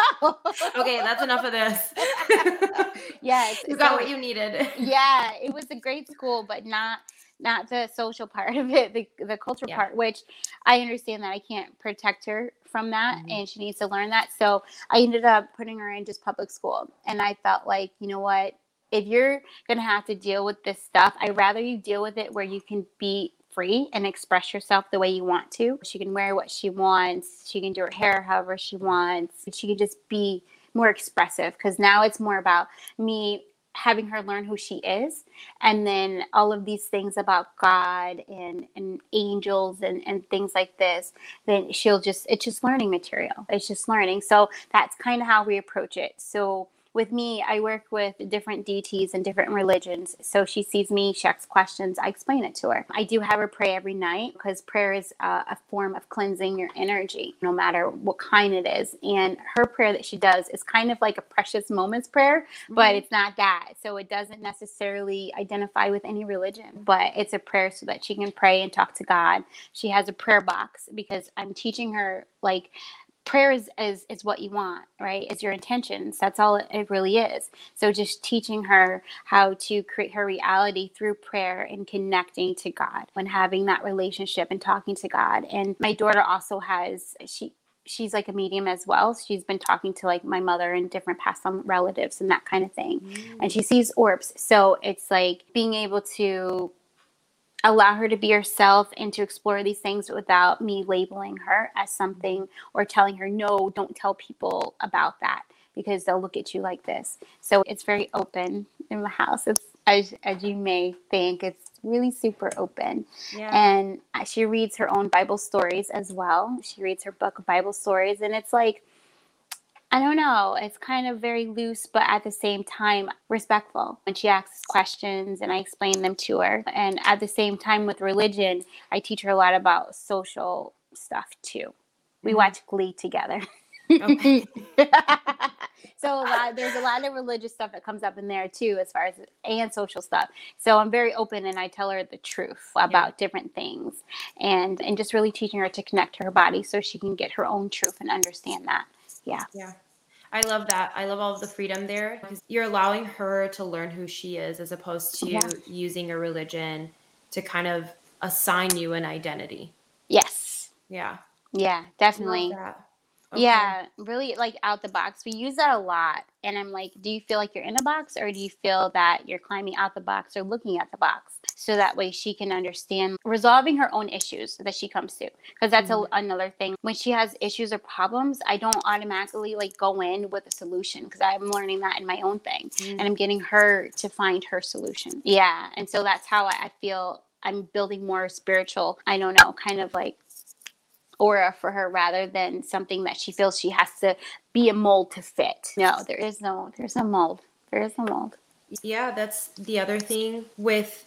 Okay that's enough of this. Yes is that what you need needed. yeah, it was a great school, but not not the social part of it, the the culture yeah. part, which I understand that I can't protect her from that mm-hmm. and she needs to learn that. So I ended up putting her in just public school. And I felt like, you know what, if you're gonna have to deal with this stuff, I'd rather you deal with it where you can be free and express yourself the way you want to. She can wear what she wants, she can do her hair however she wants, she can just be more expressive because now it's more about me having her learn who she is and then all of these things about god and and angels and and things like this then she'll just it's just learning material. It's just learning. So that's kind of how we approach it. So with me, I work with different deities and different religions. So she sees me, she asks questions, I explain it to her. I do have her pray every night because prayer is uh, a form of cleansing your energy, no matter what kind it is. And her prayer that she does is kind of like a precious moments prayer, mm-hmm. but it's not that. So it doesn't necessarily identify with any religion, but it's a prayer so that she can pray and talk to God. She has a prayer box because I'm teaching her like prayer is, is is what you want right? It's your intentions. That's all it really is. So just teaching her how to create her reality through prayer and connecting to god and having that relationship and talking to god. And my daughter also has she she's like a medium as well. She's been talking to like my mother and different past on relatives and that kind of thing. Mm. and she sees orbs. So it's like being able to allow her to be herself and to explore these things without me labeling her as something or telling her, no, don't tell people about that because they'll look at you like this. So it's very open in the house. It's as, as you may think, it's really super open. Yeah. And uh, she reads her own Bible stories as well. She reads her book Bible stories. And it's like, I don't know, it's kind of very loose, but at the same time respectful. When she asks questions and I explain them to her. And at the same time, with religion, I teach her a lot about social stuff too. We Mhm. watch Glee together. Okay. so a lot, there's a lot of religious stuff that comes up in there too, as far as and social stuff. So I'm very open and I tell her the truth about different things, and and just really teaching her to connect to her body so she can get her own truth and understand that. Yeah, Yeah. I love that. I love all of the freedom there because you're allowing her to learn who she is as opposed to Yeah. using a religion to kind of assign you an identity. yes, Yeah. yeah, definitely. Okay. Yeah, really like out the box. We use that a lot. And I'm like, do you feel like you're in a box or do you feel that you're climbing out the box or looking at the box? So that way she can understand resolving her own issues that she comes to. Because that's Mhm. a, another thing. When she has issues or problems, I don't automatically like go in with a solution because I'm learning that in my own thing. Mm. And I'm getting her to find her solution. Yeah. And so that's how I, I feel I'm building more spiritual, I don't know, kind of like aura for her rather than something that she feels she has to be a mold to fit. No, there is no there's no mold. There is no mold. Yeah, that's the other thing with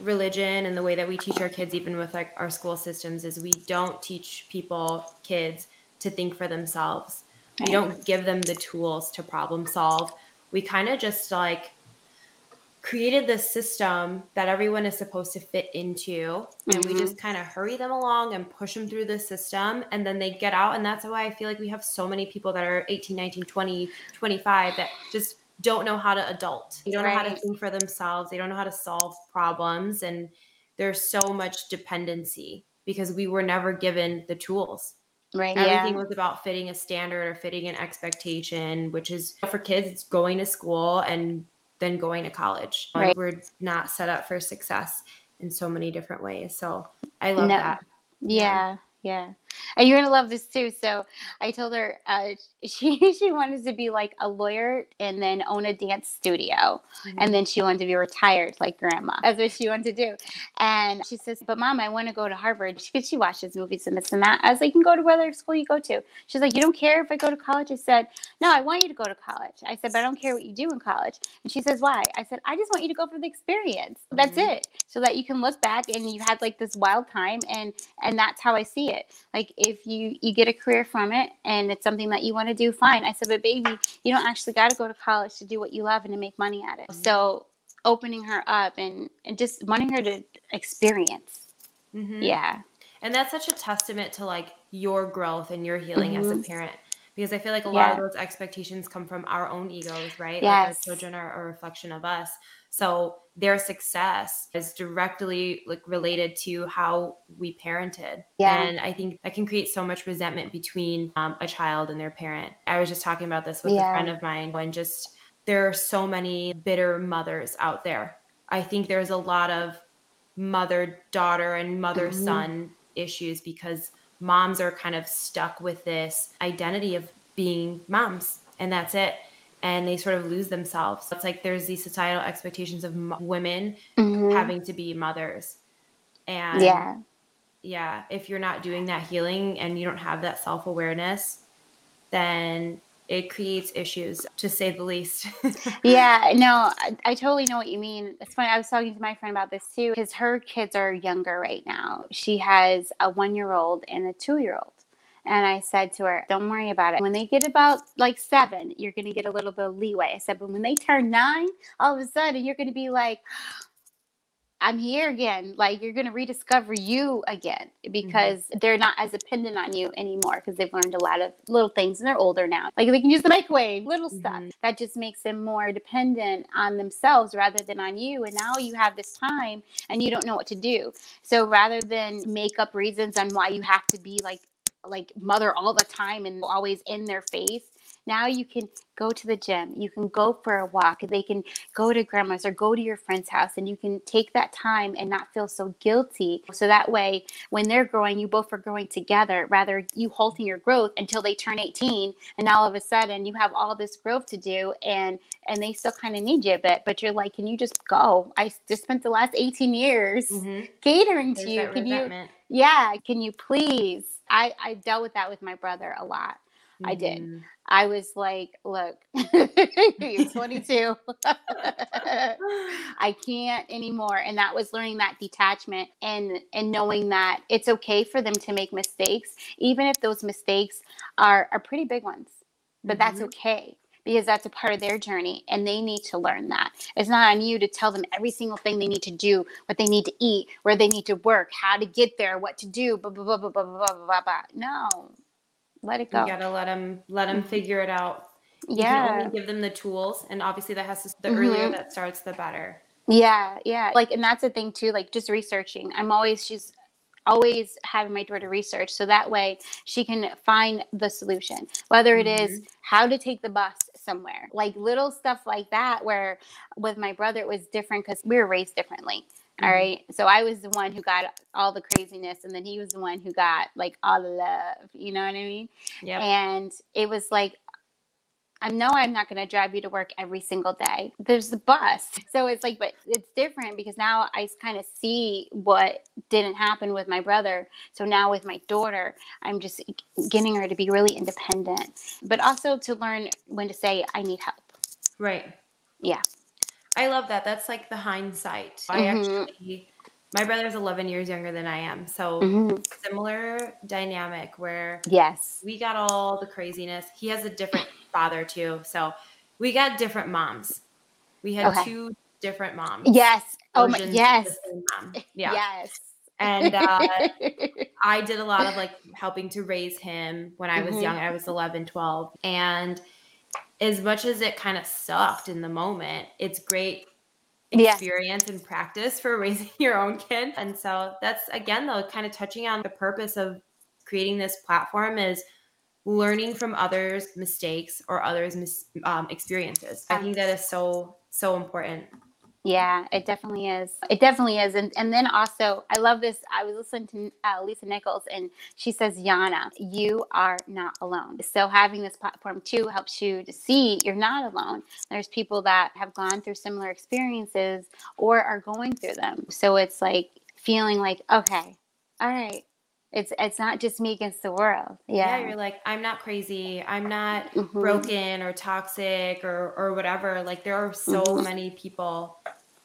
religion and the way that we teach our kids, even with like our school systems, is we don't teach people, kids, to think for themselves. We don't give them the tools to problem solve. We kind of just like created this system that everyone is supposed to fit into and we Mhm. just kind of hurry them along and push them through the system and then they get out and that's why i feel like we have so many people that are 18 19 20 25 that just don't know how to adult they don't know how to think for themselves they don't know how to solve problems and there's so much dependency because we were never given the tools Right. Everything yeah. was about fitting a standard or fitting an expectation, which is for kids, it's going to school and then going to college. Right. We're not set up for success in so many different ways. So I love No. that. Yeah. Yeah. And you're gonna love this too. So I told her uh, she she wanted to be like a lawyer and then own a dance studio, and then she wanted to be retired like grandma. That's what she wanted to do. And she says, "But mom, I want to go to Harvard." She she watches movies and this and that. I was like, "You can go to whatever school you go to." She's like, "You don't care if I go to college?" I said, "No, I want you to go to college." I said, "But I don't care what you do in college." And she says, "Why?" I said, "I just want you to go for the experience. That's Mhm. it, so that you can look back and you had like this wild time, and and that's how I see it. Like if you you get a career from it and it's something that you want to do, fine." I said, "But baby, you don't actually got to go to college to do what you love and to make money at it." Mhm. So opening her up and, and just wanting her to experience. mm-hmm. Yeah. And that's such a testament to like your growth and your healing as a Mhm. parent. Because I feel like a lot of those expectations come from our own egos, right? Like Yes. our children are a reflection of us. So their success is directly like related to how we parented. Yeah. And I think that can create so much resentment between um, a child and their parent. I was just talking about this with Yeah. a friend of mine and just there are so many bitter mothers out there. I think there's a lot of mother daughter and mother son issues because moms are kind of stuck with this identity of being moms and that's it and they sort of lose themselves it's like there's these societal expectations of m- women Mhm. having to be mothers and yeah. yeah if you're not doing that healing and you don't have that self-awareness then it creates issues to say the least Yeah, no, I, I totally know what you mean. It's funny. I was talking to my friend about this too, because her kids are younger right now. She has a one year old and a two year old. And I said to her, don't worry about it. When they get about like seven, you're going to get a little bit of leeway. I said, but when they turn nine, all of a sudden you're going to be like, I'm here again. Like you're going to rediscover you again because they're not as dependent on you anymore because they've learned a lot of little things and they're older now. Like they can use the microwave, little stuff Mhm. that just makes them more dependent on themselves rather than on you. And now you have this time and you don't know what to do. So rather than make up reasons on why you have to be like like mother all the time and always in their face, Now you can go to the gym, you can go for a walk, they can go to grandma's or go to your friend's house, and you can take that time and not feel so guilty. So that way, when they're growing, you both are growing together rather you halting your growth until they turn 18 and now, all of a sudden you have all this growth to do and and they still kind of need you a bit but you're like can you just go i just spent the last 18 years mm-hmm. catering There's to you can resentment. you yeah can you please i i dealt with that with my brother a lot mm-hmm. i did mm-hmm. I was like, look, you're 22. I can't anymore. And that was learning that detachment and and knowing that it's okay for them to make mistakes, even if those mistakes are are pretty big ones. But mm-hmm. that's okay because that's a part of their journey and they need to learn that. It's not on you to tell them every single thing they need to do, what they need to eat, where they need to work, how to get there, what to do, blah blah blah blah blah blah blah blah. No, let it go. You gotta let them let them mm-hmm. figure it out. Yeah. give them the tools, and obviously that has to. The mm-hmm. earlier that starts, the better. Yeah, yeah. Like, and that's the thing too. Like, just researching. I'm always she's always having my daughter research so that way she can find the solution whether it mm-hmm. is how to take the bus somewhere like little stuff like that where with my brother it was different because we were raised differently all mm-hmm. right. So I was the one who got all the craziness, and then he was the one who got like all the love. You know what I mean? Yeah. And it was like, I know I'm not going to drive you to work every single day. There's the bus. So it's like, but it's different because now I kind of see what didn't happen with my brother. So now with my daughter, I'm just getting her to be really independent, but also to learn when to say, I need help. Right. Yeah. I love that. That's like the hindsight. Mm-hmm. I actually, my brother's 11 years younger than I am. So mm-hmm. similar dynamic where yes, we got all the craziness. He has a different father too. So we got different moms. We had okay. two different moms. Yes. Oh my, yes. Mom. Yeah. Yes. And uh, I did a lot of like helping to raise him when I was mm-hmm. young. I was 11, 12. And as much as it kind of sucked in the moment, it's great experience yeah. and practice for raising your own kid. And so that's again though kind of touching on the purpose of creating this platform is learning from others' mistakes or others' mis- um, experiences. I think that is so so important. Yeah, it definitely is. It definitely is. And and then also, I love this. I was listening to uh, Lisa Nichols, and she says, "Yana, you are not alone." So having this platform too helps you to see you're not alone. There's people that have gone through similar experiences or are going through them. So it's like feeling like, okay, all right, it's it's not just me against the world. Yeah. yeah you're like, I'm not crazy. I'm not mm-hmm. broken or toxic or or whatever. Like there are so mm-hmm. many people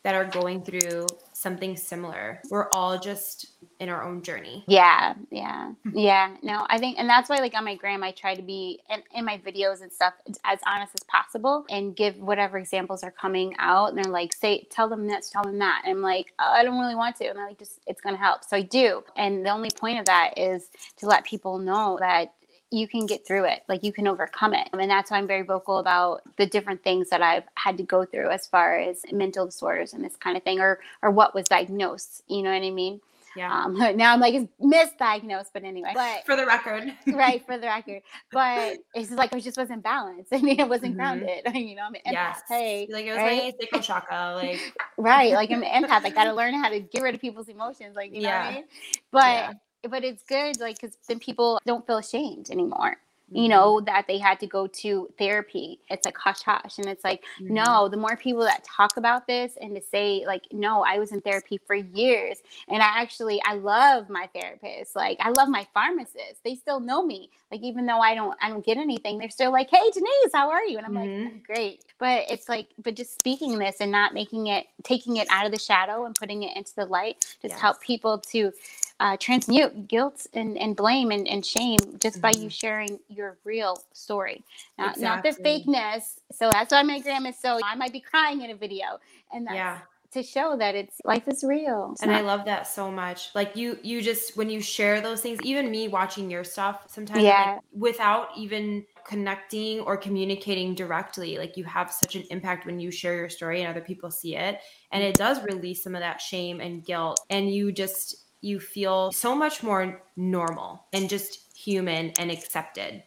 that are going through something similar. We're all just in our own journey. Yeah, yeah, hmm. yeah. No, I think, and that's why, like on my gram, I try to be in, in my videos and stuff as honest as possible and give whatever examples are coming out. And they're like, say, tell them this, tell them that. And I'm like, oh, I don't really want to. And they're like, just, it's going to help. So I do. And the only point of that is to let people know that you can get through it like you can overcome it and that's why i'm very vocal about the different things that i've had to go through as far as mental disorders and this kind of thing or or what was diagnosed you know what i mean yeah. Um, now I'm like it's misdiagnosed, but anyway. But for the record, right for the record. But it's like I just wasn't balanced. I mean, it wasn't mm-hmm. grounded. you know, I'm an yes. Hey, like it was right? like sacral chakra, like right. Like I'm an empath. I got to learn how to get rid of people's emotions. Like you know yeah. what I mean. But yeah but it's good like because then people don't feel ashamed anymore you know that they had to go to therapy it's like hush hush and it's like mm-hmm. no the more people that talk about this and to say like no i was in therapy for years and i actually i love my therapist like i love my pharmacist they still know me like even though i don't i don't get anything they're still like hey denise how are you and i'm mm-hmm. like great but it's like but just speaking this and not making it taking it out of the shadow and putting it into the light just yes. help people to uh, transmute guilt and, and blame and, and shame just mm-hmm. by you mm-hmm. sharing your real story, not, exactly. not the fakeness. So that's why my grandma is so, I might be crying in a video. And that's, yeah to show that it's life is real. It's and not- I love that so much. Like you you just when you share those things, even me watching your stuff sometimes yeah. like, without even connecting or communicating directly, like you have such an impact when you share your story and other people see it. And it does release some of that shame and guilt. And you just you feel so much more normal and just human and accepted.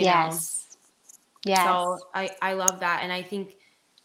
Yes. Yes. So I, I love that. And I think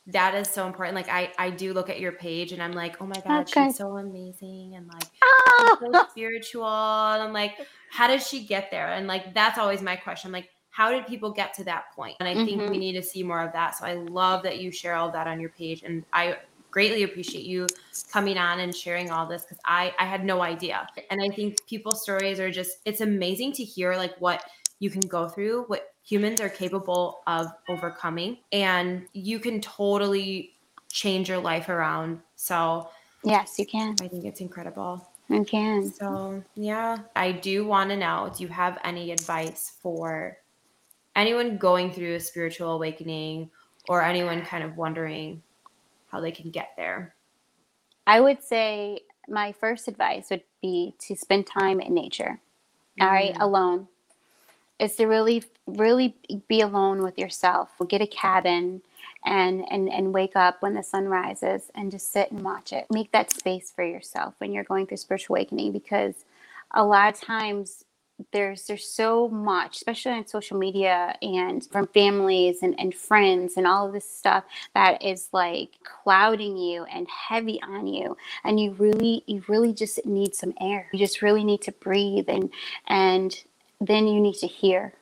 that is so important. Like I, I do look at your page and I'm like, oh my God, okay. she's so amazing and like oh. so spiritual. And I'm like, how did she get there? And like that's always my question. I'm like, how did people get to that point? And I think mm-hmm. we need to see more of that. So I love that you share all that on your page. And I greatly appreciate you coming on and sharing all this because I, I had no idea. And I think people's stories are just, it's amazing to hear like what you can go through, what humans are capable of overcoming. And you can totally change your life around. So, yes, you can. I think it's incredible. You can. So, yeah, I do want to know do you have any advice for anyone going through a spiritual awakening or anyone kind of wondering how they can get there? I would say my first advice would be to spend time in nature. Mm. All right, mm. alone. Is to really, really be alone with yourself. Get a cabin and and and wake up when the sun rises and just sit and watch it. Make that space for yourself when you're going through spiritual awakening because a lot of times there's there's so much especially on social media and from families and, and friends and all of this stuff that is like clouding you and heavy on you and you really you really just need some air you just really need to breathe and and then you need to hear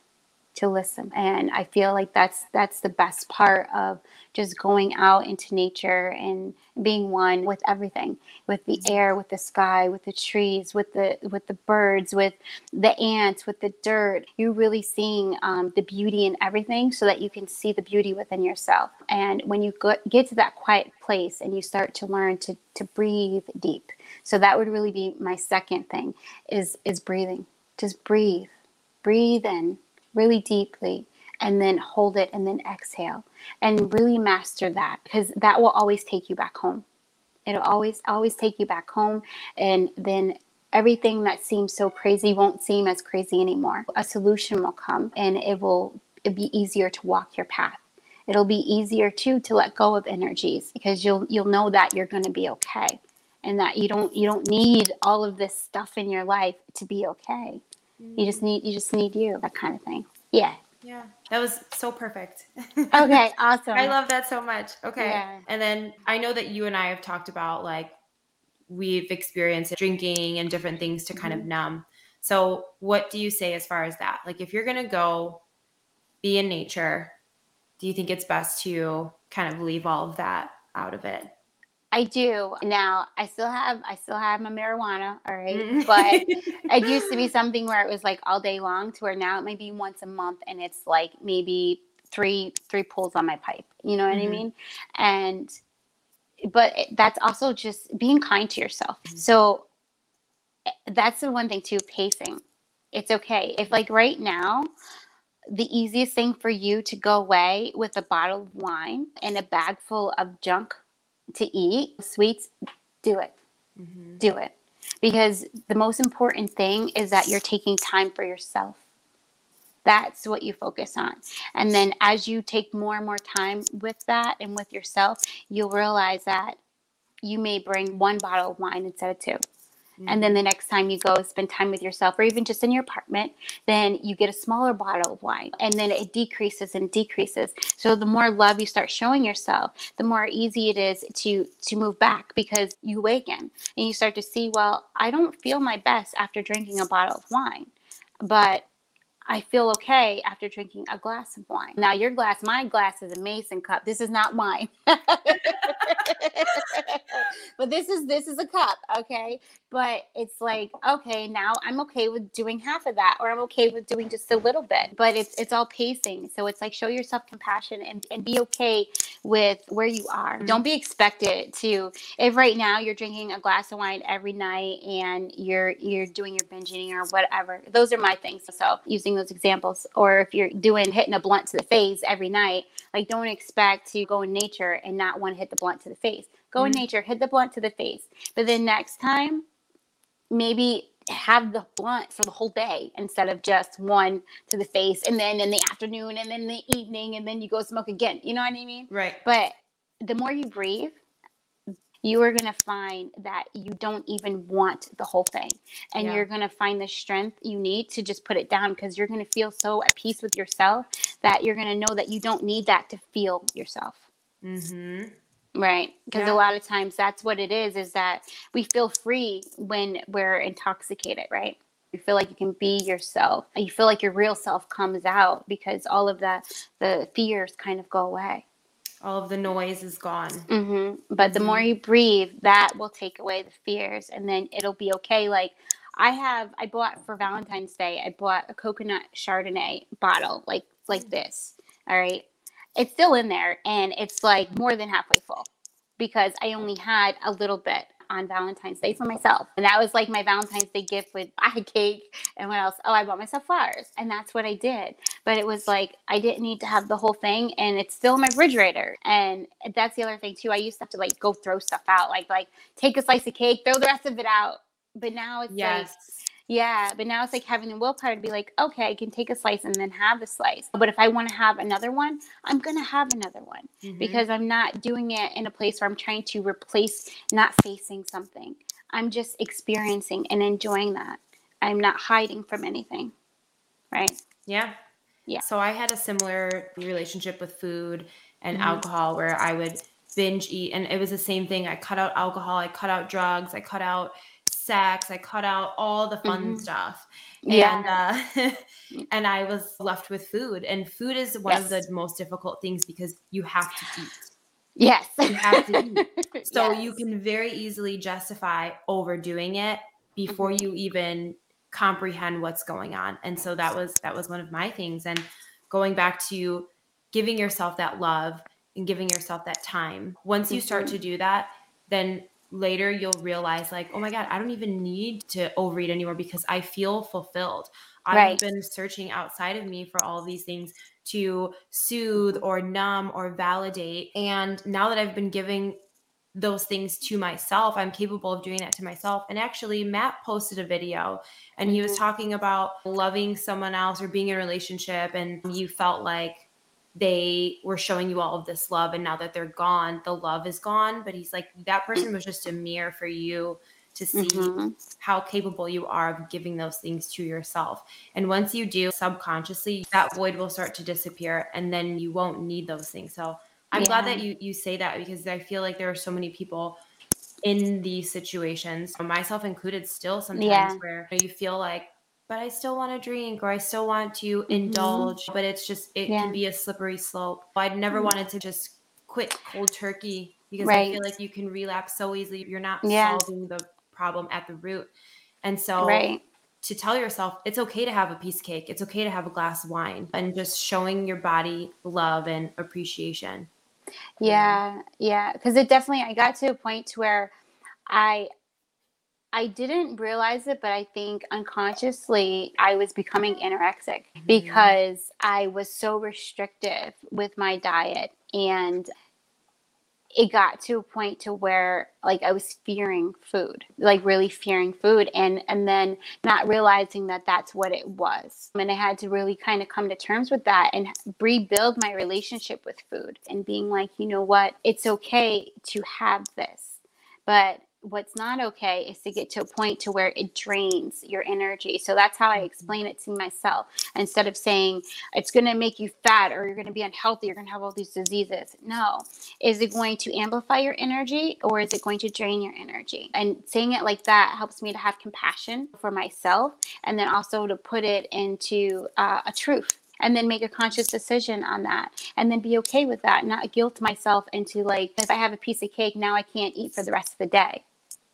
to listen. And i feel like that's that's the best part of just going out into nature and being one with everything with the mm-hmm. air with the sky with the trees with the with the birds with the ants with the dirt. You're really seeing um, the beauty in everything so that you can see the beauty within yourself. And when you go, get to that quiet place and you start to learn to to breathe deep. So that would really be my second thing is is breathing. Just breathe breathe in really deeply and then hold it and then exhale and really master that because that will always take you back home. It'll always always take you back home and then everything that seems so crazy won't seem as crazy anymore. A solution will come and it will be easier to walk your path. It'll be easier too to let go of energies because you'll you'll know that you're going to be okay and that you don't you don't need all of this stuff in your life to be okay you just need you just need you, that kind of thing. Yeah. Yeah. That was so perfect. okay, awesome. I love that so much. Okay. Yeah. And then I know that you and I have talked about like we've experienced drinking and different things to kind mm-hmm. of numb. So, what do you say as far as that? Like, if you're going to go be in nature, do you think it's best to kind of leave all of that out of it? I do now. I still have I still have my marijuana, all right. Mm. But it used to be something where it was like all day long, to where now it may be once a month, and it's like maybe three three pulls on my pipe. You know what mm-hmm. I mean? And but that's also just being kind to yourself. Mm-hmm. So eh, that's the one thing too. Pacing. It's okay if like right now the easiest thing for you to go away with a bottle of wine and a bag full of junk to eat sweets, do it. Mm-hmm. Do it. Because the most important thing is that you're taking time for yourself. That's what you focus on. And then as you take more and more time with that and with yourself, you'll realize that you may bring one bottle of wine instead of two. And then the next time you go spend time with yourself or even just in your apartment, then you get a smaller bottle of wine and then it decreases and decreases. So the more love you start showing yourself, the more easy it is to to move back because you awaken and you start to see, well, I don't feel my best after drinking a bottle of wine. But I feel okay after drinking a glass of wine. Now, your glass, my glass is a mason cup. This is not wine. but this is this is a cup, okay? But it's like, okay, now I'm okay with doing half of that, or I'm okay with doing just a little bit. But it's it's all pacing. So it's like show yourself compassion and, and be okay with where you are. Mm-hmm. Don't be expected to if right now you're drinking a glass of wine every night and you're you're doing your binge eating or whatever. Those are my things. So using those examples, or if you're doing hitting a blunt to the face every night, like don't expect to go in nature and not want to hit the blunt to the face. Go mm-hmm. in nature, hit the blunt to the face. But then next time, maybe have the blunt for the whole day instead of just one to the face and then in the afternoon and then the evening and then you go smoke again. You know what I mean? Right. But the more you breathe, you are going to find that you don't even want the whole thing. And yeah. you're going to find the strength you need to just put it down because you're going to feel so at peace with yourself that you're going to know that you don't need that to feel yourself. Mm-hmm. Right. Because Yeah. a lot of times that's what it is, is that we feel free when we're intoxicated, right? You feel like you can be yourself. You feel like your real self comes out because all of that, the fears kind of go away. All of the noise is gone. hmm But the more you breathe, that will take away the fears, and then it'll be okay. Like I have, I bought for Valentine's Day. I bought a coconut Chardonnay bottle, like like this. All right, it's still in there, and it's like more than halfway full because I only had a little bit on Valentine's Day for myself, and that was like my Valentine's Day gift with I had cake and what else? Oh, I bought myself flowers, and that's what I did but it was like I didn't need to have the whole thing, and it's still in my refrigerator. And that's the other thing too. I used to have to like go throw stuff out, like like take a slice of cake, throw the rest of it out. But now it's like, yeah. But now it's like having the willpower to be like, okay, I can take a slice and then have the slice. But if I want to have another one, I'm gonna have another one Mhm. because I'm not doing it in a place where I'm trying to replace not facing something. I'm just experiencing and enjoying that. I'm not hiding from anything. Right. Yeah. Yeah. So I had a similar relationship with food and Mhm. alcohol where I would binge eat and it was the same thing. I cut out alcohol, I cut out drugs, I cut out sex, I cut out all the fun Mhm. stuff. Yeah. And uh and I was left with food. And food is one of the most difficult things because you have to eat. Yes. You have to eat. So you can very easily justify overdoing it before Mhm. you even comprehend what's going on. And so that was that was one of my things and going back to giving yourself that love and giving yourself that time. Once you start Mhm. to do that, then later you'll realize like, "Oh my god, I don't even need to overeat anymore because I feel fulfilled." I've Right. been searching outside of me for all these things to soothe or numb or validate. And now that I've been giving those things to myself, I'm capable of doing that to myself. And actually, Matt posted a video and he was Mhm. talking about loving someone else or being in a relationship, and you felt like they were showing you all of this love. And now that they're gone, the love is gone. But he's like, that person was just a mirror for you to see Mhm. how capable you are of giving those things to yourself. And once you do subconsciously, that void will start to disappear and then you won't need those things. So I'm glad that you you say that because I feel like there are so many people in these situations, myself included, still sometimes Yeah. where you feel like, but I still want to drink or I still want to Mhm. indulge, but it's just it Yeah. can be a slippery slope. I'd never Mhm. wanted to just quit cold turkey because I feel like you can relapse so easily. You're not Yeah. solving the problem at the root. And so Right. to tell yourself it's okay to have a piece of cake, it's okay to have a glass of wine, and just showing your body love and appreciation. Yeah. Um, yeah. Because it definitely, I got to a point to where I, I didn't realize it, but I think unconsciously I was becoming anorexic mm-hmm. because I was so restrictive with my diet and it got to a point to where like I was fearing food, like really fearing food and and then not realizing that that's what it was. And I had to really kind of come to terms with that and rebuild my relationship with food and being like, you know what? It's okay to have this. But what's not okay is to get to a point to where it drains your energy. So that's how I explain it to myself instead of saying it's going to make you fat or you're going to be unhealthy, you're going to have all these diseases. No. Is it going to amplify your energy or is it going to drain your energy? And saying it like that helps me to have compassion for myself and then also to put it into uh, a truth and then make a conscious decision on that and then be okay with that not guilt myself into like if i have a piece of cake now i can't eat for the rest of the day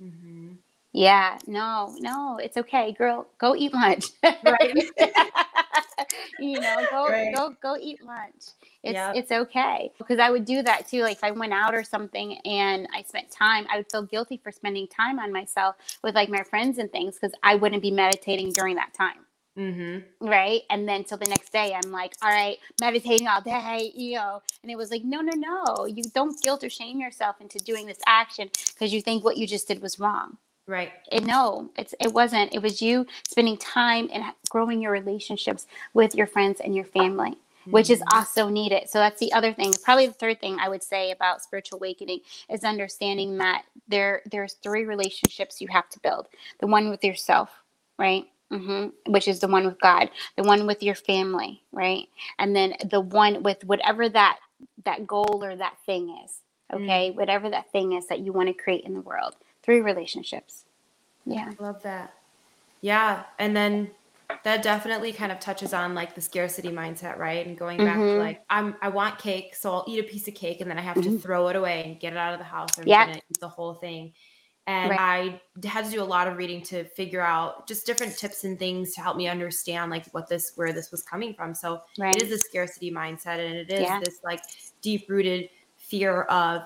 Mhm. yeah no no it's okay girl go eat lunch Right. you know go Right. go go eat lunch it's Yep. it's okay because i would do that too like if i went out or something and i spent time i would feel guilty for spending time on myself with like my friends and things because i wouldn't be meditating during that time Mhm. right? And then till the next day i'm like all right meditating all day you know? And it was like no no no. You don't guilt or shame yourself into doing this action because you think what you just did was wrong. Right. it, no. It's it wasn't. It was you spending time and growing your relationships with your friends and your family which is Mhm. also needed. So that's the other thing. Probably the third thing i would say about spiritual awakening is understanding that there there's three relationships you have to build. The one with yourself right Mm-hmm. Which is the one with God, the one with your family, right? And then the one with whatever that that goal or that thing is. Okay, mm. whatever that thing is that you want to create in the world. Three relationships. Yeah, I love that. Yeah, and then that definitely kind of touches on like the scarcity mindset, right? And going back mm-hmm. to like I'm I want cake, so I'll eat a piece of cake and then I have mm-hmm. to throw it away and get it out of the house. I'm yeah. eat the whole thing. And right. I had to do a lot of reading to figure out just different tips and things to help me understand like what this where this was coming from. So right. it is a scarcity mindset and it is yeah. this like deep rooted fear of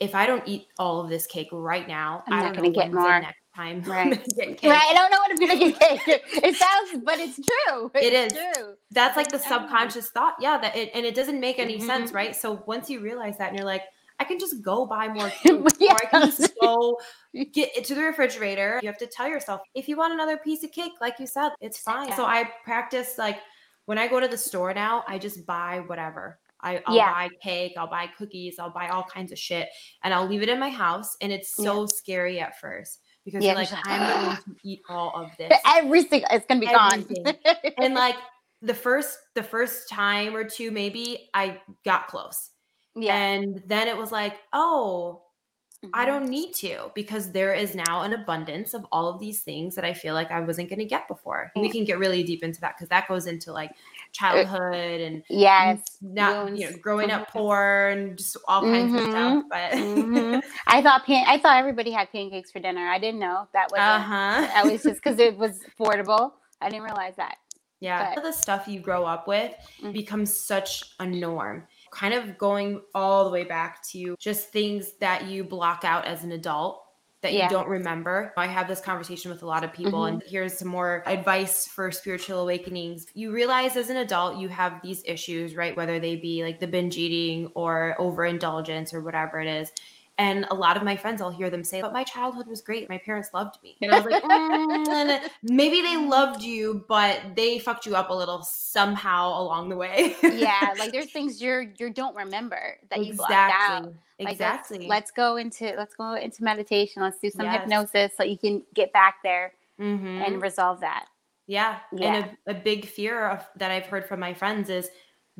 if I don't eat all of this cake right now, I'm not going to get more next time. Right. right. I don't know what I'm going to get cake. It sounds, but it's true. It's it is. True. That's like the subconscious thought. Yeah. That it, and it doesn't make any mm-hmm. sense, right? So once you realize that and you're like, I can just go buy more cake, yes. or I can just go get it to the refrigerator. You have to tell yourself if you want another piece of cake, like you said, it's fine. So I practice like when I go to the store now, I just buy whatever. I, will yeah. buy cake, I'll buy cookies, I'll buy all kinds of shit, and I'll leave it in my house. And it's so yeah. scary at first because yeah, you're like, I'm going to eat all of this. Everything it's gonna be Everything. gone. and like the first the first time or two, maybe I got close. Yeah. And then it was like, oh, mm-hmm. I don't need to because there is now an abundance of all of these things that I feel like I wasn't going to get before. Mm-hmm. We can get really deep into that because that goes into like childhood and yes, not you know growing up mm-hmm. poor and just all kinds mm-hmm. of stuff. But mm-hmm. I thought pan- I thought everybody had pancakes for dinner. I didn't know that was uh-huh. that was just because it was affordable. I didn't realize that. Yeah, but. the stuff you grow up with mm-hmm. becomes such a norm kind of going all the way back to just things that you block out as an adult that yeah. you don't remember. I have this conversation with a lot of people, mm-hmm. and here's some more advice for spiritual awakenings. You realize as an adult you have these issues, right? Whether they be like the binge eating or overindulgence or whatever it is. And a lot of my friends, I'll hear them say, but my childhood was great. My parents loved me. And I was like, mm, maybe they loved you, but they fucked you up a little somehow along the way. yeah. Like there's things you're, you don't remember that you exactly. blocked out. Like exactly. Let's, let's, go into, let's go into meditation. Let's do some yes. hypnosis so you can get back there mm-hmm. and resolve that. Yeah. yeah. And a, a big fear of that I've heard from my friends is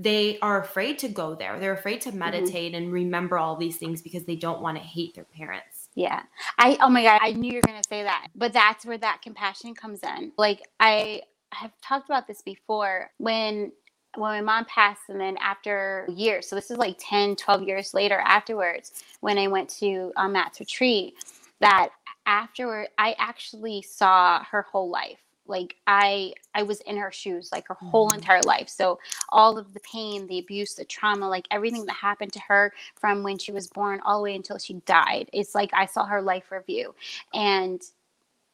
they are afraid to go there. They're afraid to mm-hmm. meditate mm-hmm. and remember all these things because they don't want to hate their parents. Yeah. I oh my god, I knew you were going to say that. But that's where that compassion comes in. Like I have talked about this before when when my mom passed and then after years so this is like 10 12 years later afterwards when i went to um, matt's retreat that afterward i actually saw her whole life like i i was in her shoes like her whole mm-hmm. entire life so all of the pain the abuse the trauma like everything that happened to her from when she was born all the way until she died it's like i saw her life review and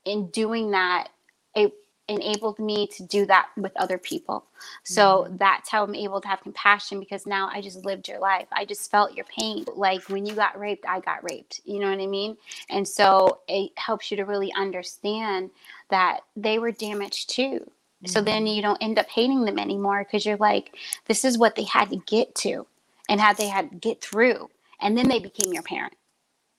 in doing that it enabled me to do that with other people. So mm-hmm. that's how I'm able to have compassion because now I just lived your life. I just felt your pain. Like when you got raped, I got raped. You know what I mean? And so it helps you to really understand that they were damaged too. Mm-hmm. So then you don't end up hating them anymore because you're like, this is what they had to get to and how they had to get through. And then they became your parent.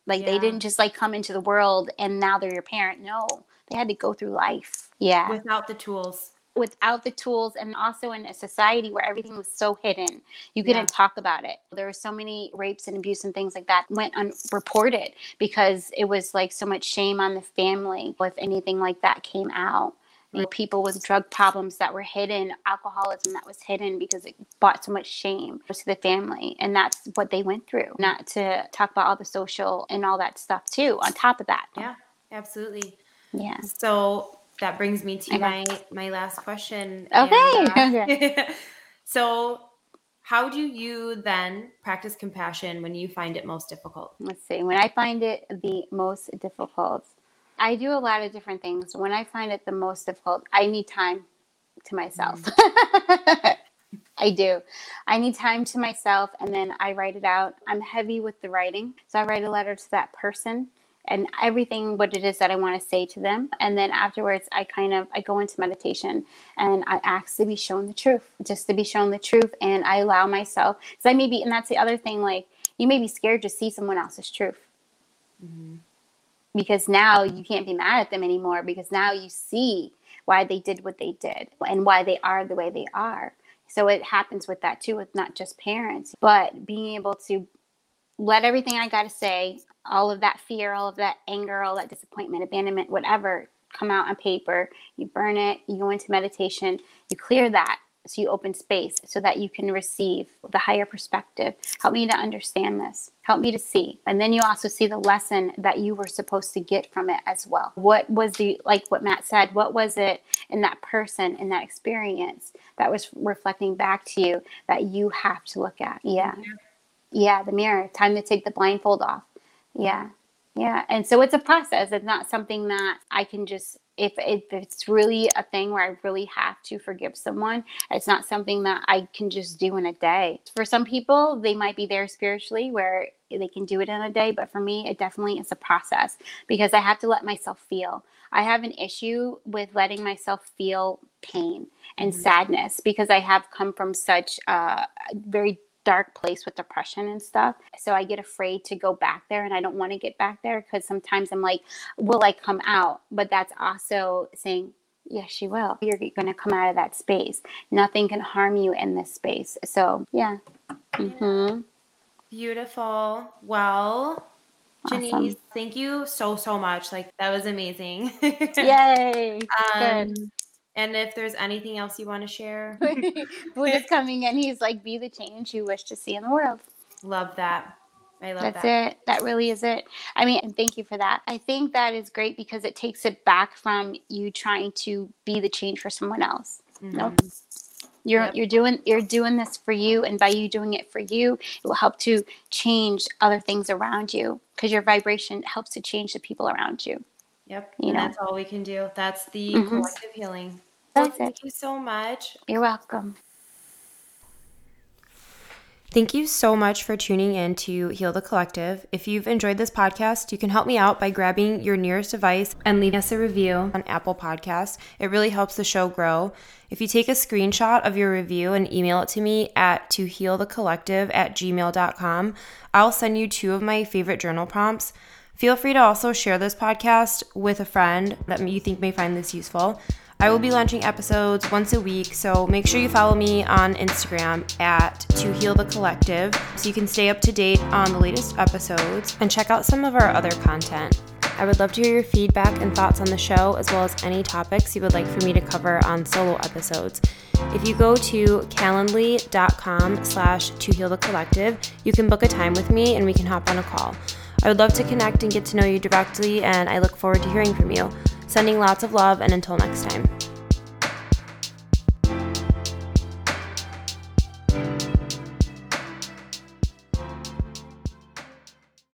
Like yeah. they didn't just like come into the world and now they're your parent. No, they had to go through life. Yeah. Without the tools. Without the tools, and also in a society where everything was so hidden, you couldn't yeah. talk about it. There were so many rapes and abuse and things like that went unreported because it was like so much shame on the family if anything like that came out people with drug problems that were hidden, alcoholism that was hidden because it brought so much shame to the family. And that's what they went through. Not to talk about all the social and all that stuff too, on top of that. Yeah, absolutely. Yeah. So that brings me to my my last question. Okay. And, uh, okay. so how do you then practice compassion when you find it most difficult? Let's see. When I find it the most difficult, I do a lot of different things. When I find it the most difficult, I need time to myself. Mm. I do. I need time to myself and then I write it out. I'm heavy with the writing. So I write a letter to that person and everything what it is that I want to say to them. And then afterwards I kind of I go into meditation and I ask to be shown the truth, just to be shown the truth and I allow myself because I may be and that's the other thing, like you may be scared to see someone else's truth. Mm-hmm. Because now you can't be mad at them anymore because now you see why they did what they did and why they are the way they are. So it happens with that too, with not just parents, but being able to let everything I got to say, all of that fear, all of that anger, all that disappointment, abandonment, whatever, come out on paper. You burn it, you go into meditation, you clear that. So you open space so that you can receive the higher perspective. Help me to understand this. Help me to see. And then you also see the lesson that you were supposed to get from it as well. What was the, like what Matt said, what was it in that person, in that experience that was reflecting back to you that you have to look at? Yeah. Yeah, the mirror. Time to take the blindfold off. Yeah. Yeah. And so it's a process. It's not something that I can just if, if it's really a thing where I really have to forgive someone, it's not something that I can just do in a day. For some people, they might be there spiritually where they can do it in a day, but for me, it definitely is a process because I have to let myself feel. I have an issue with letting myself feel pain and mm-hmm. sadness because I have come from such a very dark place with depression and stuff. So I get afraid to go back there and I don't want to get back there because sometimes I'm like, will I come out? But that's also saying, yes, you will. You're going to come out of that space. Nothing can harm you in this space. So, yeah. Mm-hmm. Beautiful. Well, Janice, awesome. thank you so, so much. Like, that was amazing. Yay. um, Good. And if there's anything else you want to share, Buddha's coming in. He's like, be the change you wish to see in the world. Love that. I love that. That's that. it. That really is it. I mean, and thank you for that. I think that is great because it takes it back from you trying to be the change for someone else. Mm-hmm. Nope. You're yep. you're doing you're doing this for you, and by you doing it for you, it will help to change other things around you because your vibration helps to change the people around you. Yep. You and know? that's all we can do. That's the mm-hmm. collective healing. Well, thank you so much. You're welcome. Thank you so much for tuning in to Heal the Collective. If you've enjoyed this podcast, you can help me out by grabbing your nearest device and leaving us a review on Apple Podcasts. It really helps the show grow. If you take a screenshot of your review and email it to me at tohealthecollective at gmail.com, I'll send you two of my favorite journal prompts. Feel free to also share this podcast with a friend that you think may find this useful. I will be launching episodes once a week, so make sure you follow me on Instagram at To Heal the Collective so you can stay up to date on the latest episodes and check out some of our other content. I would love to hear your feedback and thoughts on the show, as well as any topics you would like for me to cover on solo episodes. If you go to calendly.com slash to heal the collective, you can book a time with me and we can hop on a call. I would love to connect and get to know you directly, and I look forward to hearing from you. Sending lots of love, and until next time.